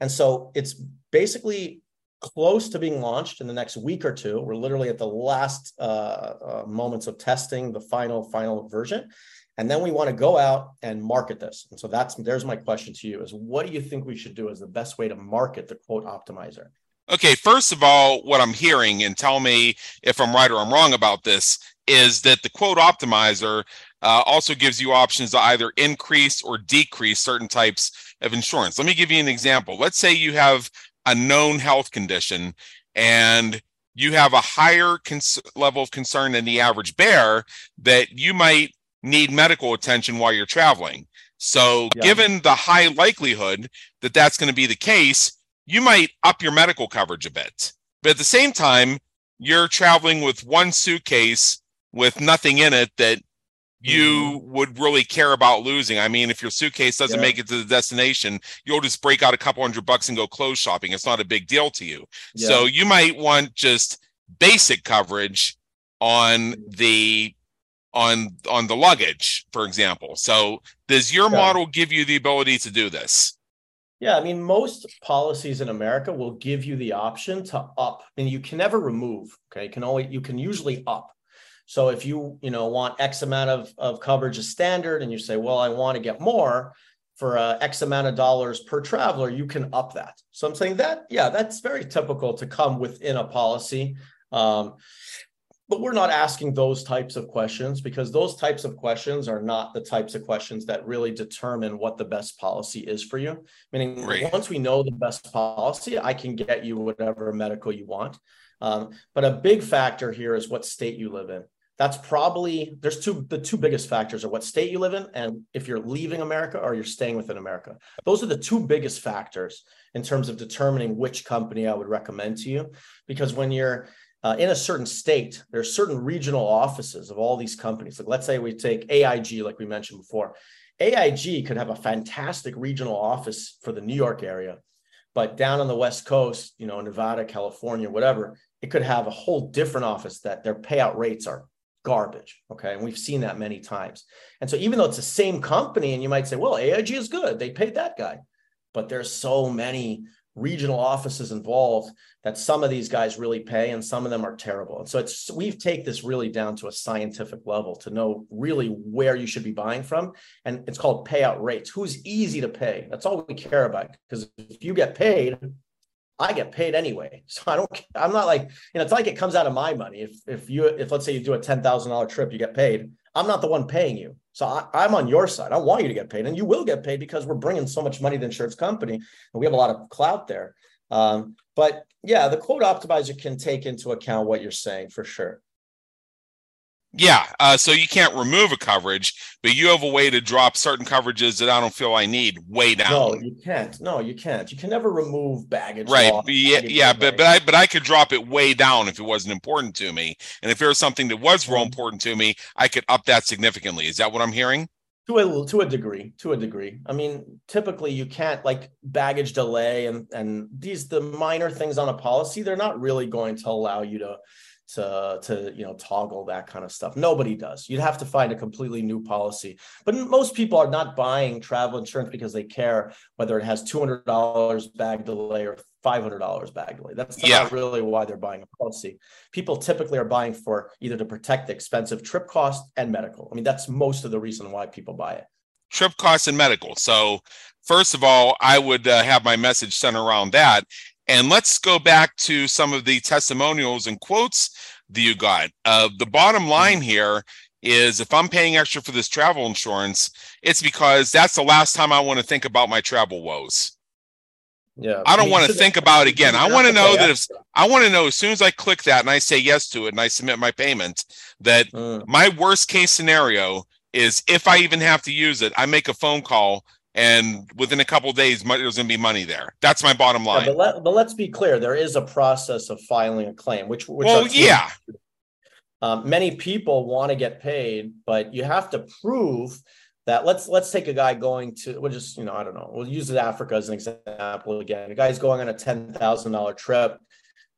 Speaker 3: And so it's basically close to being launched in the next week or two. We're literally at the last uh, uh, moments of testing the final final version, and then we want to go out and market this. And so that's there's my question to you: is what do you think we should do as the best way to market the quote optimizer?
Speaker 2: Okay, first of all, what I'm hearing, and tell me if I'm right or I'm wrong about this, is that the quote optimizer uh, also gives you options to either increase or decrease certain types of insurance. Let me give you an example. Let's say you have a known health condition and you have a higher cons- level of concern than the average bear that you might need medical attention while you're traveling. So, yeah. given the high likelihood that that's going to be the case, you might up your medical coverage a bit. But at the same time, you're traveling with one suitcase with nothing in it that you mm-hmm. would really care about losing. I mean, if your suitcase doesn't yeah. make it to the destination, you'll just break out a couple hundred bucks and go clothes shopping. It's not a big deal to you. Yeah. So you might want just basic coverage on the on on the luggage, for example. So does your yeah. model give you the ability to do this?
Speaker 3: Yeah, I mean, most policies in America will give you the option to up, I and you can never remove. Okay, you can only you can usually up. So if you, you know, want X amount of, of coverage as standard and you say, well, I want to get more for uh, X amount of dollars per traveler, you can up that. So I'm saying that, yeah, that's very typical to come within a policy. Um, but we're not asking those types of questions because those types of questions are not the types of questions that really determine what the best policy is for you. Meaning, right. once we know the best policy, I can get you whatever medical you want. Um, but a big factor here is what state you live in that's probably there's two the two biggest factors are what state you live in and if you're leaving america or you're staying within america. Those are the two biggest factors in terms of determining which company i would recommend to you because when you're uh, in a certain state there's certain regional offices of all these companies. Like let's say we take aig like we mentioned before. Aig could have a fantastic regional office for the new york area but down on the west coast you know nevada california whatever it could have a whole different office that their payout rates are garbage. Okay. And we've seen that many times. And so even though it's the same company, and you might say, well, AIG is good, they paid that guy. But there's so many regional offices involved that some of these guys really pay and some of them are terrible. And so it's we've take this really down to a scientific level to know really where you should be buying from. And it's called payout rates. Who's easy to pay? That's all we care about. Because if you get paid, I get paid anyway. So I don't, I'm not like, you know, it's like it comes out of my money. If, if you, if let's say you do a $10,000 trip, you get paid. I'm not the one paying you. So I, am on your side. I want you to get paid and you will get paid because we're bringing so much money to the insurance company and we have a lot of clout there. Um, but yeah, the quote optimizer can take into account what you're saying for sure.
Speaker 2: Yeah, uh, so you can't remove a coverage, but you have a way to drop certain coverages that I don't feel I need way down.
Speaker 3: No, you can't. No, you can't. You can never remove baggage.
Speaker 2: Right. yeah, yeah, but but I but I could drop it way down if it wasn't important to me, and if there was something that was real mm-hmm. important to me, I could up that significantly. Is that what I'm hearing?
Speaker 3: To a to a degree, to a degree. I mean, typically you can't like baggage delay and and these the minor things on a policy. They're not really going to allow you to to to you know toggle that kind of stuff. Nobody does. You'd have to find a completely new policy. But most people are not buying travel insurance because they care whether it has $200 bag delay or $500 bag delay. That's not yeah. really why they're buying a policy. People typically are buying for either to protect the expensive trip cost and medical. I mean that's most of the reason why people buy it.
Speaker 2: Trip costs and medical. So first of all i would uh, have my message center around that and let's go back to some of the testimonials and quotes that you got. Uh, the bottom line here is if I'm paying extra for this travel insurance, it's because that's the last time I want to think about my travel woes. Yeah. I don't want to think about it again. I want to know that if I want to know as soon as I click that and I say yes to it and I submit my payment, that mm. my worst case scenario is if I even have to use it, I make a phone call and within a couple days there's going to be money there. That's my bottom line.
Speaker 3: yeah, but, let, but let's be clear there is a process of filing a claim which, which
Speaker 2: well yeah.
Speaker 3: um, many people want to get paid but you have to prove that let's let's take a guy going to we'll just you know i don't know we'll use africa as an example again. A guy's going on a $10000 trip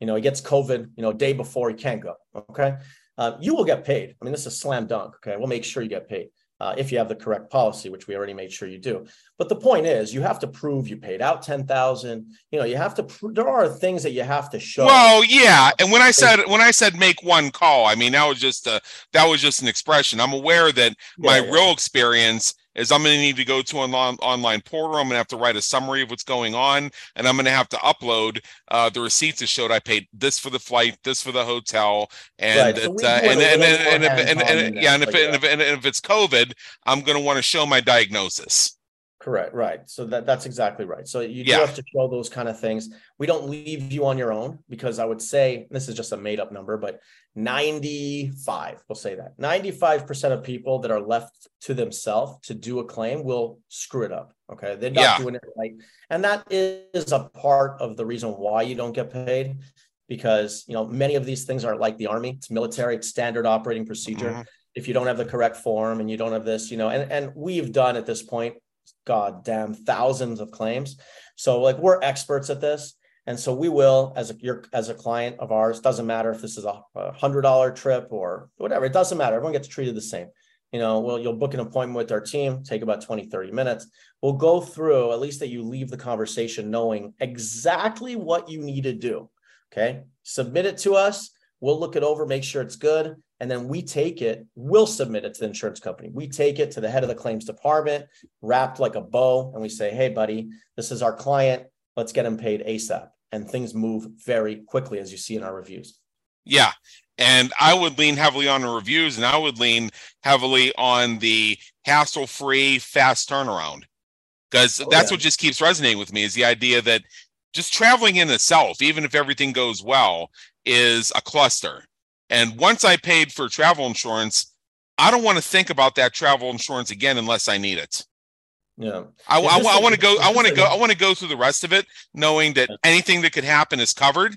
Speaker 3: you know he gets covid you know day before he can't go okay? Uh, you will get paid. I mean this is a slam dunk okay? We'll make sure you get paid uh, if you have the correct policy, which we already made sure you do. But the point is, you have to prove you paid out ten thousand. You know, you have to. Pr- there are things that you have to show.
Speaker 2: Well, yeah, and when I said when I said make one call, I mean that was just a that was just an expression. I'm aware that my
Speaker 3: Yeah, yeah.
Speaker 2: real experience is I'm going to need to go to an on, online portal. I'm going to have to write a summary of what's going on, and I'm going to have to upload uh, the receipts that showed I paid this for the flight, this for the hotel, and
Speaker 3: Right, so
Speaker 2: uh, and and and, and, if, and, and- yeah, and if,
Speaker 3: but
Speaker 2: and if and if it's COVID, I'm going to want to show my diagnosis.
Speaker 3: Correct, right. So that that's exactly right. So you do
Speaker 2: Yeah.
Speaker 3: have to show those kind of things. We don't leave you on your own because I would say this is just a made up number, but 95, we'll say that 95% of people that are left to themselves to do a claim will screw it up. Okay. They're not
Speaker 2: Yeah.
Speaker 3: doing it right. And that is a part of the reason why you don't get paid because you know many of these things are like the army, it's military, it's standard operating procedure
Speaker 2: Mhm.
Speaker 3: if you don't have the correct form and you don't have this, you know, and, and we've done at this point, god damn, thousands of claims. So like we're experts at this. And so we will, as a your as a client of ours, doesn't matter if this is a a hundred dollar trip or whatever, it doesn't matter. Everyone gets treated the same. You know, well, you'll book an appointment with our team, take about 20, 30 minutes. We'll go through at least that you leave the conversation knowing exactly what you need to do. Okay. Submit it to us. We'll look it over, make sure it's good. And then we take it, we'll submit it to the insurance company. We take it to the head of the claims department, wrapped like a bow, and we say, hey, buddy, this is our client. Let's get him paid ASAP. And things move very quickly, as you see in our reviews.
Speaker 2: Yeah. And I would lean heavily on the reviews and I would lean heavily on the hassle free, fast turnaround. Because
Speaker 3: Oh,
Speaker 2: that's
Speaker 3: yeah.
Speaker 2: what just keeps resonating with me is the idea that just traveling in itself, even if everything goes well, is a cluster. And once I paid for travel insurance, I don't want to think about that travel insurance again unless I need it.
Speaker 3: Yeah.
Speaker 2: I, I,
Speaker 3: this
Speaker 2: want to go. I want to go. I want to go through the rest of it, knowing that anything that could happen is covered.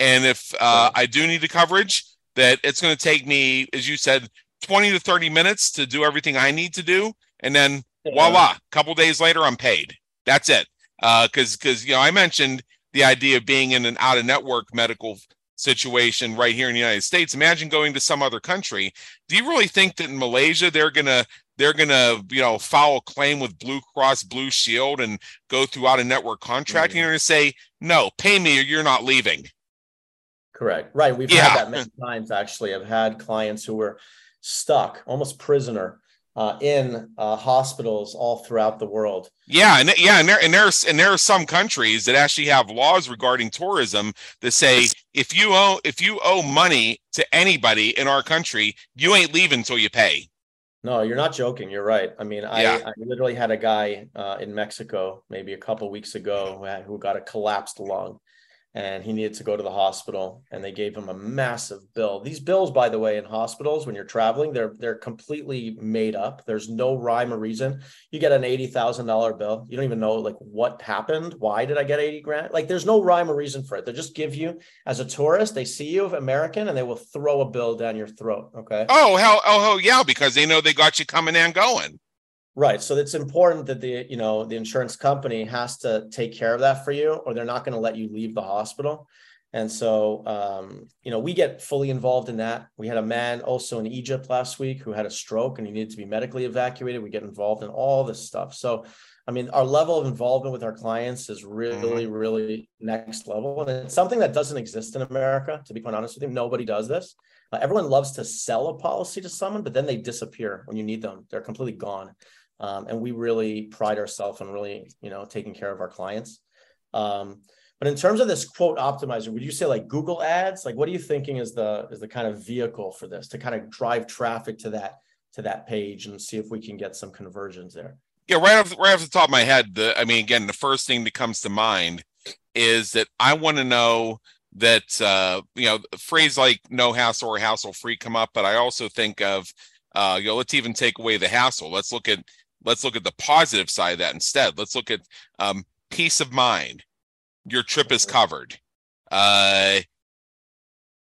Speaker 2: And if uh, I do need the coverage, that it's going to take me, as you said, twenty to thirty minutes to do everything I need to do, and then voila, a couple days later, I'm paid. That's it. Because because you know I mentioned the idea of being in an out of network medical situation right here in the United States. Imagine going to some other country. Do you really think that in Malaysia they're gonna they're gonna you know file a claim with Blue Cross Blue Shield and go through out of network contracting?
Speaker 3: Mhm.
Speaker 2: They're gonna say no, pay me or you're not leaving.
Speaker 3: Correct. Right. We've
Speaker 2: Yeah.
Speaker 3: had that many times actually. I've had clients who were stuck, almost prisoner, uh, in uh, hospitals all throughout the world.
Speaker 2: Yeah, and yeah, and there and there's and there are some countries that actually have laws regarding tourism that say if you owe if you owe money to anybody in our country, you ain't leaving until you pay.
Speaker 3: No, you're not joking. You're right. I mean, I,
Speaker 2: Yeah.
Speaker 3: I literally had a guy uh, in Mexico maybe a couple weeks ago who, had, who got a collapsed lung and he needed to go to the hospital and they gave him a massive bill. These bills, by the way, in hospitals when you're traveling, they're they're completely made up. There's no rhyme or reason. You get an eighty thousand dollar bill. You don't even know like what happened. Why did I get eighty grand? Like there's no rhyme or reason for it. They just give you as a tourist. They see you American and they will throw a bill down your throat. Okay.
Speaker 2: Oh hell, oh hell yeah, because they know they got you coming and going.
Speaker 3: Right. So it's important that the, you know, the insurance company has to take care of that for you, or they're not going to let you leave the hospital. And so, um, you know, we get fully involved in that. We had a man also in Egypt last week who had a stroke and he needed to be medically evacuated. We get involved in all this stuff. So, I mean, our level of involvement with our clients is really, really next level. And it's something that doesn't exist in America, to be quite honest with you. Nobody does this. Uh, everyone loves to sell a policy to someone, but then they disappear when you need them. They're completely gone. Um, and we really pride ourselves on really, you know, taking care of our clients. Um, but in terms of this quote optimizer, would you say like Google ads? Like, what are you thinking is the is the kind of vehicle for this to kind of drive traffic to that to that page and see if we can get some conversions there?
Speaker 2: Yeah, right off right off the top of my head, the I mean, again, the first thing that comes to mind is that I want to know that uh, you know, phrase like no hassle or hassle free come up, but I also think of uh, you know, let's even take away the hassle. Let's look at let's look at the positive side of that instead. Let's look at um, peace of mind. Your trip is covered. Uh,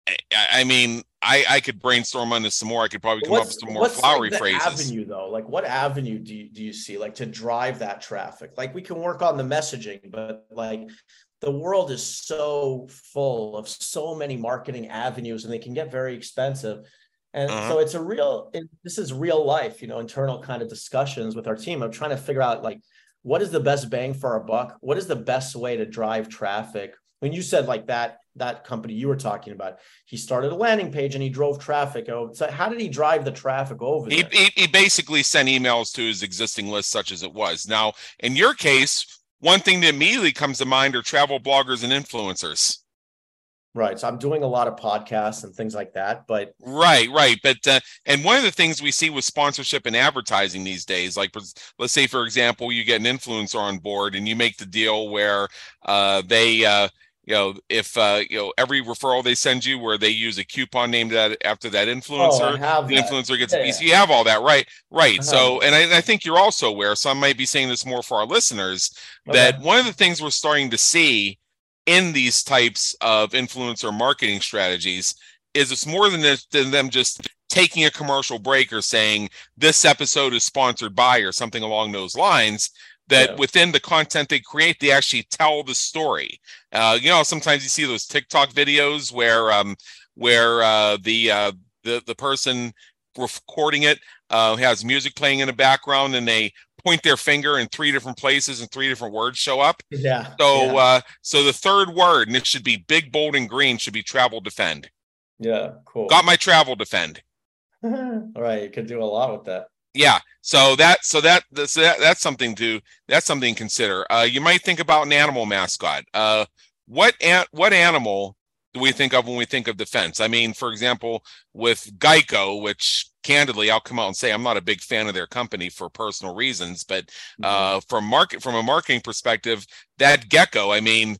Speaker 2: I, I mean, I I could brainstorm on this some more. I could probably come up with some more
Speaker 3: what's,
Speaker 2: flowery
Speaker 3: like,
Speaker 2: phrases.
Speaker 3: Avenue though, like what avenue do you do you see like to drive that traffic? Like we can work on the messaging, but like the world is so full of so many marketing avenues, and they can get very expensive. And uh-huh. so it's a real, it, this is real life, you know, internal kind of discussions with our team of trying to figure out like, what is the best bang for our buck? What is the best way to drive traffic? When you said like that, that company you were talking about, he started a landing page and he drove traffic. Oh, so how did he drive the traffic over?
Speaker 2: He, he, he basically sent emails to his existing list, such as it was. Now, in your case, one thing that immediately comes to mind are travel bloggers and influencers.
Speaker 3: Right. So I'm doing a lot of podcasts and things like that. But
Speaker 2: right, right. But uh, and one of the things we see with sponsorship and advertising these days, like let's say for example, you get an influencer on board and you make the deal where uh, they. Uh, you know, if uh, you know every referral they send you, where they use a coupon named that after that influencer,
Speaker 3: oh,
Speaker 2: the influencer gets yeah, a piece. Yeah. You have all that, right? Right. So, and I, and I, think you're also aware. So I might be saying this more for our listeners okay. that one of the things we're starting to see in these types of influencer marketing strategies is it's more than, than them just taking a commercial break or saying this episode is sponsored by or something along those lines that yeah. within the content they create they actually tell the story uh, you know sometimes you see those tiktok videos where um where uh, the uh, the the person recording it uh, has music playing in the background and they point their finger in three different places and three different words show up.
Speaker 3: Yeah.
Speaker 2: So
Speaker 3: yeah.
Speaker 2: uh so the third word, and it should be big, bold, and green, should be travel defend.
Speaker 3: Yeah, cool.
Speaker 2: Got my travel defend.
Speaker 3: All right, you could do a lot with that.
Speaker 2: Yeah. So that so that so that, that's something to that's something to consider. Uh you might think about an animal mascot. Uh what an, what animal do we think of when we think of defense? I mean, for example, with Geico, which candidly I'll come out and say I'm not a big fan of their company for personal reasons, but mm-hmm. uh, from market from a marketing perspective, that gecko, I mean,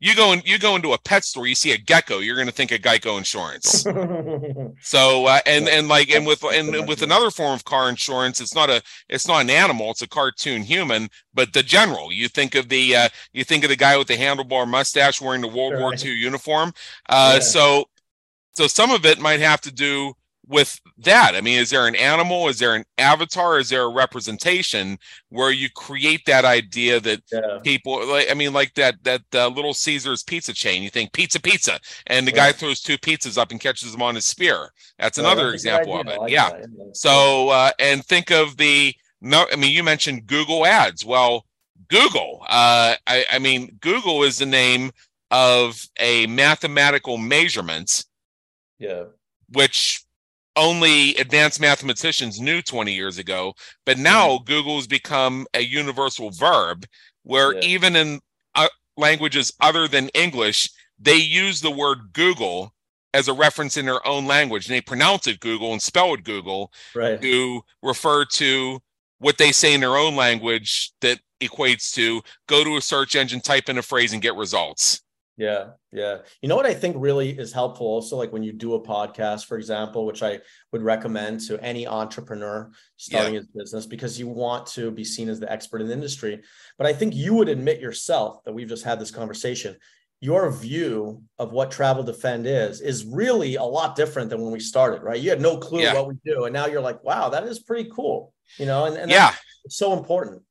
Speaker 2: you go and you go into a pet store, you see a gecko, you're going to think of Geico Insurance. so uh, and and like and with and with another form of car insurance, it's not a it's not an animal, it's a cartoon human, but the general. You think of the uh, you think of the guy with the handlebar mustache wearing the World War II uniform. Uh, yeah. So so some of it might have to do with that? I mean, is there an animal? Is there an avatar? Is there a representation where you create that idea that yeah. people like? I mean, like that that uh, Little Caesars pizza chain. You think pizza, pizza, and the guy throws two pizzas up and catches them on his spear. That's another that's example of it. Like yeah. So uh, and think of the no. I mean, you mentioned Google Ads. Well, Google. Uh, I, I mean, Google is the name of a mathematical measurement.
Speaker 3: Yeah.
Speaker 2: Which only advanced mathematicians knew 20 years ago. But now mm-hmm. Google's become a universal verb where yeah. even in uh, languages other than English, they use the word Google as a reference in their own language. And they pronounce it Google and spell it Google
Speaker 3: right.
Speaker 2: to refer to what they say in their own language that equates to go to a search engine, type in a phrase, and get results.
Speaker 3: Yeah, yeah. You know what I think really is helpful also like when you do a podcast for example, which I would recommend to any entrepreneur starting yeah. his business because you want to be seen as the expert in the industry. But I think you would admit yourself that we've just had this conversation. Your view of what travel defend is is really a lot different than when we started, right? You had no clue yeah. what we do and now you're like, "Wow, that is pretty cool." You know, and, and
Speaker 2: yeah.
Speaker 3: It's so important.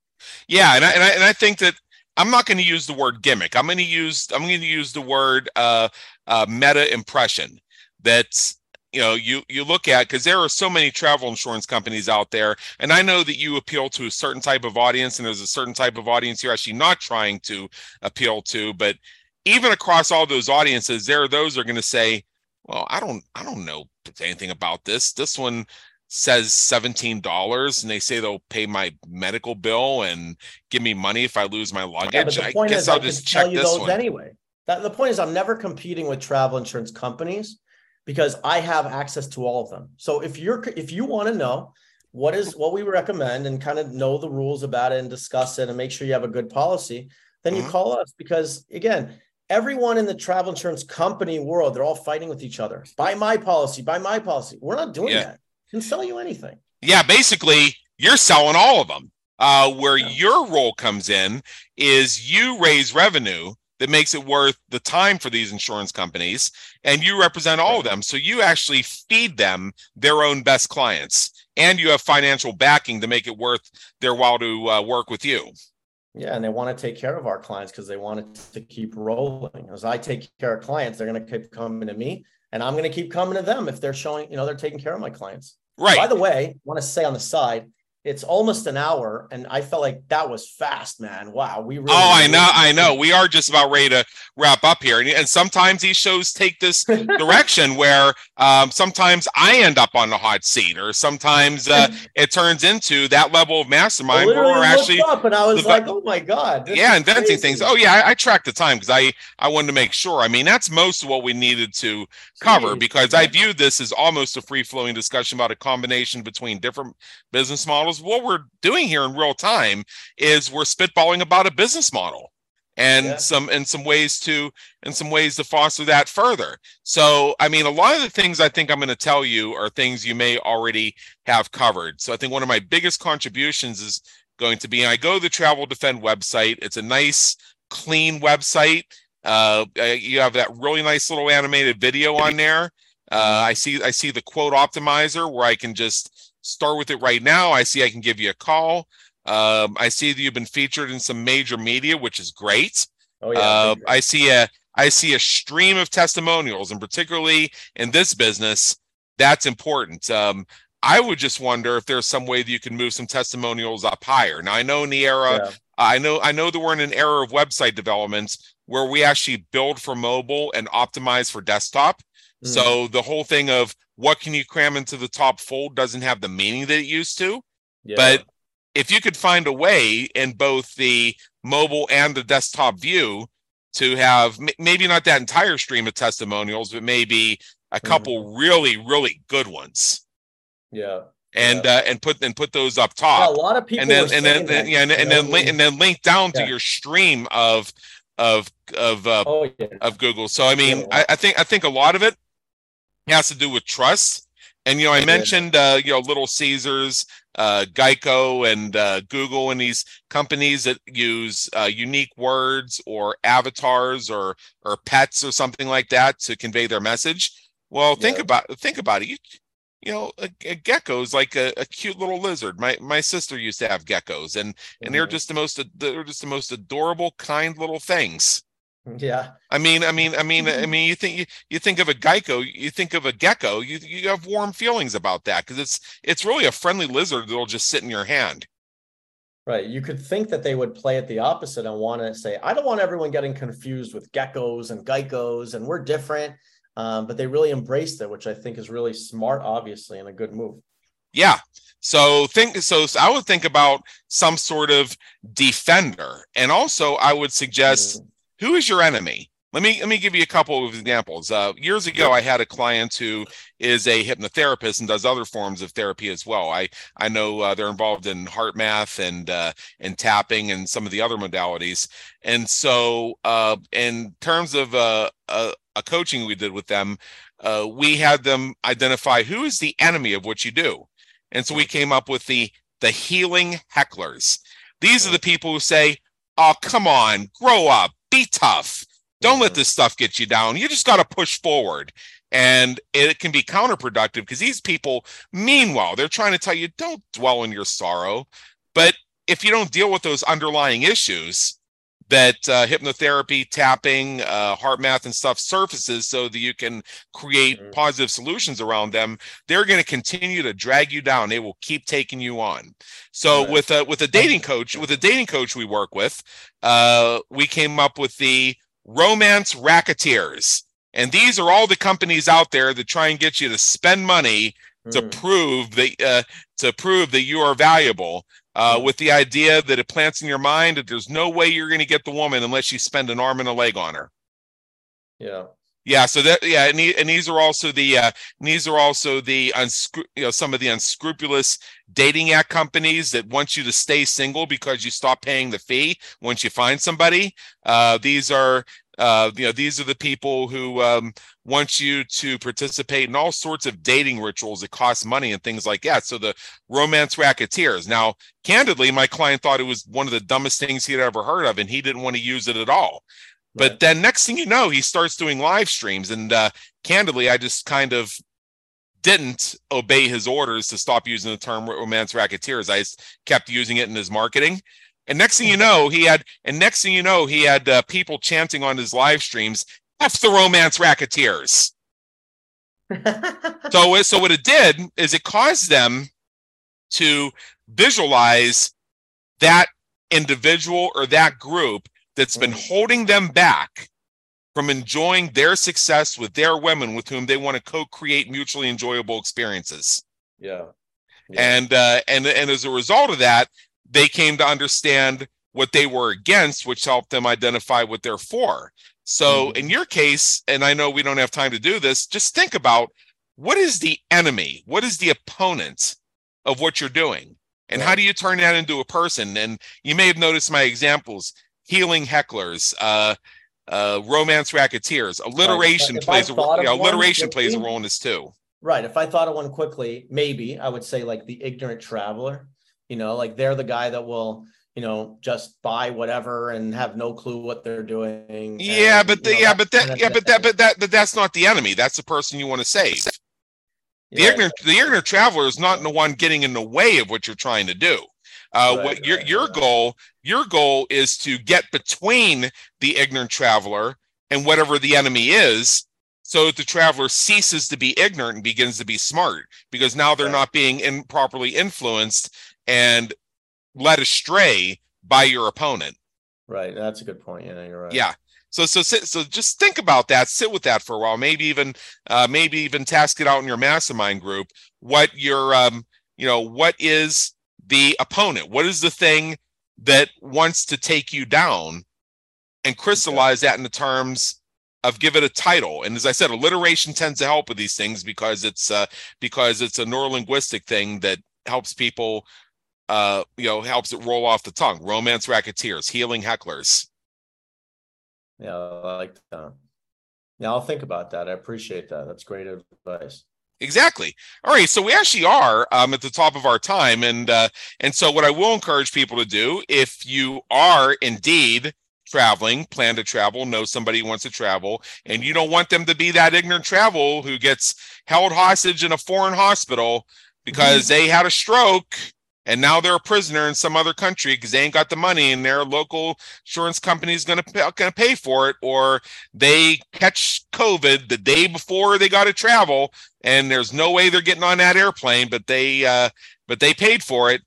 Speaker 2: Yeah, and I, and I and I think that I'm not going to use the word gimmick. I'm going to use I'm going to use the word uh, uh, meta impression. That's you know you you look at because there are so many travel insurance companies out there, and I know that you appeal to a certain type of audience, and there's a certain type of audience you're actually not trying to appeal to. But even across all those audiences, there are those are going to say, "Well, I don't I don't know anything about this. This one says $17 and they say they'll pay my medical bill and give me money if I lose my luggage. Yeah, but
Speaker 3: the point I guess is, I'll I just check those one. anyway. That, the point is I'm never competing with travel insurance companies because I have access to all of them. So if you're if you want to know what is what we recommend and kind of know the rules about it and discuss it and make sure you have a good policy, then mm-hmm. you call us because again, everyone in the travel insurance company world, they're all fighting with each other. Buy my policy, buy my policy. We're not doing yeah. that can sell you anything.
Speaker 2: Yeah, basically, you're selling all of them. Uh, where yeah. your role comes in is you raise revenue that makes it worth the time for these insurance companies, and you represent all of them. So you actually feed them their own best clients, and you have financial backing to make it worth their while to uh, work with you.
Speaker 3: Yeah, and they want to take care of our clients because they want it to keep rolling. As I take care of clients, they're going to keep coming to me and I'm going to keep coming to them if they're showing, you know, they're taking care of my clients.
Speaker 2: Right.
Speaker 3: By the way, I want to say on the side, it's almost an hour, and I felt like that was fast, man. Wow, we really.
Speaker 2: Oh, I know, I know. We are just about ready to wrap up here, and, and sometimes these shows take this direction where um, sometimes I end up on the hot seat, or sometimes uh, it turns into that level of mastermind where we're actually
Speaker 3: up, and I was like, oh my god,
Speaker 2: yeah, inventing crazy. things. Oh yeah, I, I tracked the time because I I wanted to make sure. I mean, that's most of what we needed to cover Jeez. because I viewed this as almost a free flowing discussion about a combination between different business models what we're doing here in real time is we're spitballing about a business model and yeah. some and some ways to and some ways to foster that further. So i mean a lot of the things i think i'm going to tell you are things you may already have covered. So i think one of my biggest contributions is going to be i go to the travel defend website. It's a nice clean website. Uh, you have that really nice little animated video on there. Uh, i see i see the quote optimizer where i can just start with it right now. I see I can give you a call. Um, I see that you've been featured in some major media, which is great. Oh yeah. Uh, I see a I see a stream of testimonials, and particularly in this business, that's important. Um, I would just wonder if there's some way that you can move some testimonials up higher. Now I know in the era, yeah. I know I know that we're in an era of website developments where we actually build for mobile and optimize for desktop. Mm. So the whole thing of what can you cram into the top fold doesn't have the meaning that it used to. Yeah. But if you could find a way in both the mobile and the desktop view to have maybe not that entire stream of testimonials, but maybe a mm-hmm. couple mm-hmm. really, really good ones.
Speaker 3: Yeah.
Speaker 2: And yeah. uh, and put and put those up top.
Speaker 3: Yeah, a lot of people
Speaker 2: and then and then, that, yeah, and, and then link, and then link down to your stream of of of uh, oh, of Google. So I mean, I, I think I think a lot of it has to do with trust. And you know, I mentioned uh, you know Little Caesars, uh, Geico, and uh, Google, and these companies that use uh, unique words or avatars or or pets or something like that to convey their message. Well, think yeah. about think about it. You, you know, a, a gecko is like a, a, cute little lizard. My my sister used to have geckos, and and mm-hmm. they're just the most they're just the most adorable, kind little things.
Speaker 3: Yeah.
Speaker 2: I mean, I mean, I mean, I mm-hmm. mean, you think you, you think of a gecko, you think of a gecko, you you have warm feelings about that because it's it's really a friendly lizard that'll just sit in your hand.
Speaker 3: Right. You could think that they would play it the opposite and want to say, I don't want everyone getting confused with geckos and geckos and we're different. Um, but they really embraced it, which I think is really smart, obviously, and a good move.
Speaker 2: Yeah. So think so, so I would think about some sort of defender. And also I would suggest mm who is your enemy? Let me let me give you a couple of examples. Uh, years ago, I had a client who is a hypnotherapist and does other forms of therapy as well. I I know uh, they're involved in HeartMath and uh, and tapping and some of the other modalities. And so, uh, in terms of uh, a, a, coaching we did with them, uh, we had them identify who is the enemy of what you do. And so we came up with the the healing hecklers. These are the people who say, "Oh, come on, grow up." Be tough. Don't let this stuff get you down. You just got to push forward. And it can be counterproductive because these people, meanwhile, they're trying to tell you, don't dwell in your sorrow. But if you don't deal with those underlying issues that uh, hypnotherapy, tapping, uh, HeartMath, and stuff surfaces so that you can create mm-hmm. positive solutions around them, they're going to continue to drag you down. They will keep taking you on. So right. with a with a dating coach, with a dating coach we work with, uh, we came up with the romance racketeers. And these are all the companies out there that try and get you to spend money mm. to prove that uh, to prove that you are valuable. Uh, with the idea that it plants in your mind that there's no way you're going to get the woman unless you spend an arm and a leg on her.
Speaker 3: Yeah.
Speaker 2: Yeah, so that yeah, and, he, and these are also the uh, these are also the unscru- you know some of the unscrupulous dating app companies that want you to stay single because you stop paying the fee once you find somebody. Uh, these are uh, you know these are the people who um, want you to participate in all sorts of dating rituals that cost money and things like that. So the romance racketeers. Now, candidly, my client thought it was one of the dumbest things he'd ever heard of, and he didn't want to use it at all. But then next thing you know, he starts doing live streams. And uh, candidly, I just kind of didn't obey his orders to stop using the term romance racketeers. I kept using it in his marketing. And next thing you know, he had, and next thing you know, he had uh, people chanting on his live streams, F the romance racketeers. so, so what it did is it caused them to visualize that individual or that group that's been mm. holding them back from enjoying their success with their women with whom they want to co-create mutually enjoyable experiences.
Speaker 3: Yeah.
Speaker 2: yeah. And uh, and and as a result of that, they came to understand what they were against, which helped them identify what they're for. So mm-hmm. in your case, and I know we don't have time to do this, just think about what is the enemy? What is the opponent of what you're doing? And right. how do you turn that into a person? And you may have noticed my examples healing hecklers, uh, uh, romance racketeers. Alliteration right. plays a yeah, alliteration plays a role in this too.
Speaker 3: Right. If I thought of one quickly, maybe I would say like the ignorant traveler. You know, like they're the guy that will, you know, just buy whatever and have no clue what they're doing.
Speaker 2: Yeah, and, but the, know, yeah, but that, yeah, but that, but that, but that's not the enemy. That's the person you want to save. The yeah, ignorant, the ignorant traveler is not the one getting in the way of what you're trying to do. Uh, right, what your right, your goal your goal is to get between the ignorant traveler and whatever the enemy is, so that the traveler ceases to be ignorant and begins to be smart because now they're not being improperly influenced and led astray by your opponent.
Speaker 3: Right, that's a good point. Yeah, you're right.
Speaker 2: Yeah. So so so just think about that. Sit with that for a while. Maybe even uh, maybe even task it out in your mastermind group. What your um you know what is the opponent? What is the thing that wants to take you down and crystallize that in the terms of give it a title and as i said alliteration tends to help with these things because it's uh because it's a neurolinguistic thing that helps people uh you know helps it roll off the tongue romance racketeers healing hecklers
Speaker 3: yeah i like that yeah i'll think about that i appreciate that that's great advice
Speaker 2: Exactly. All right. So we actually are um, at the top of our time, and uh, and so what I will encourage people to do, if you are indeed traveling, plan to travel, know somebody wants to travel, and you don't want them to be that ignorant travel who gets held hostage in a foreign hospital because mm-hmm. they had a stroke and now they're a prisoner in some other country because they ain't got the money and their local insurance company is going to pay, for it or they catch covid the day before they got to travel and there's no way they're getting on that airplane but they uh but they paid for it.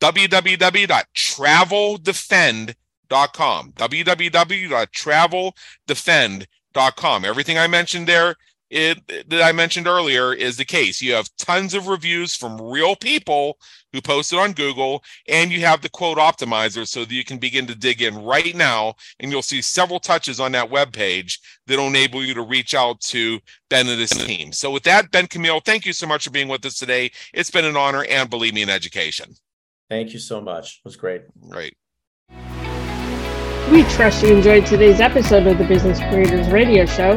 Speaker 2: www.traveldefend.com www.traveldefend.com everything i mentioned there it that I mentioned earlier is the case. You have tons of reviews from real people who posted on Google, and you have the quote optimizer so that you can begin to dig in right now, and you'll see several touches on that web page that'll enable you to reach out to Ben and his team. So with that, Ben Camille, thank you so much for being with us today. It's been an honor and believe me, an education.
Speaker 3: Thank you so much. It was great.
Speaker 2: Great.
Speaker 1: We trust you enjoyed today's episode of the Business Creators Radio Show.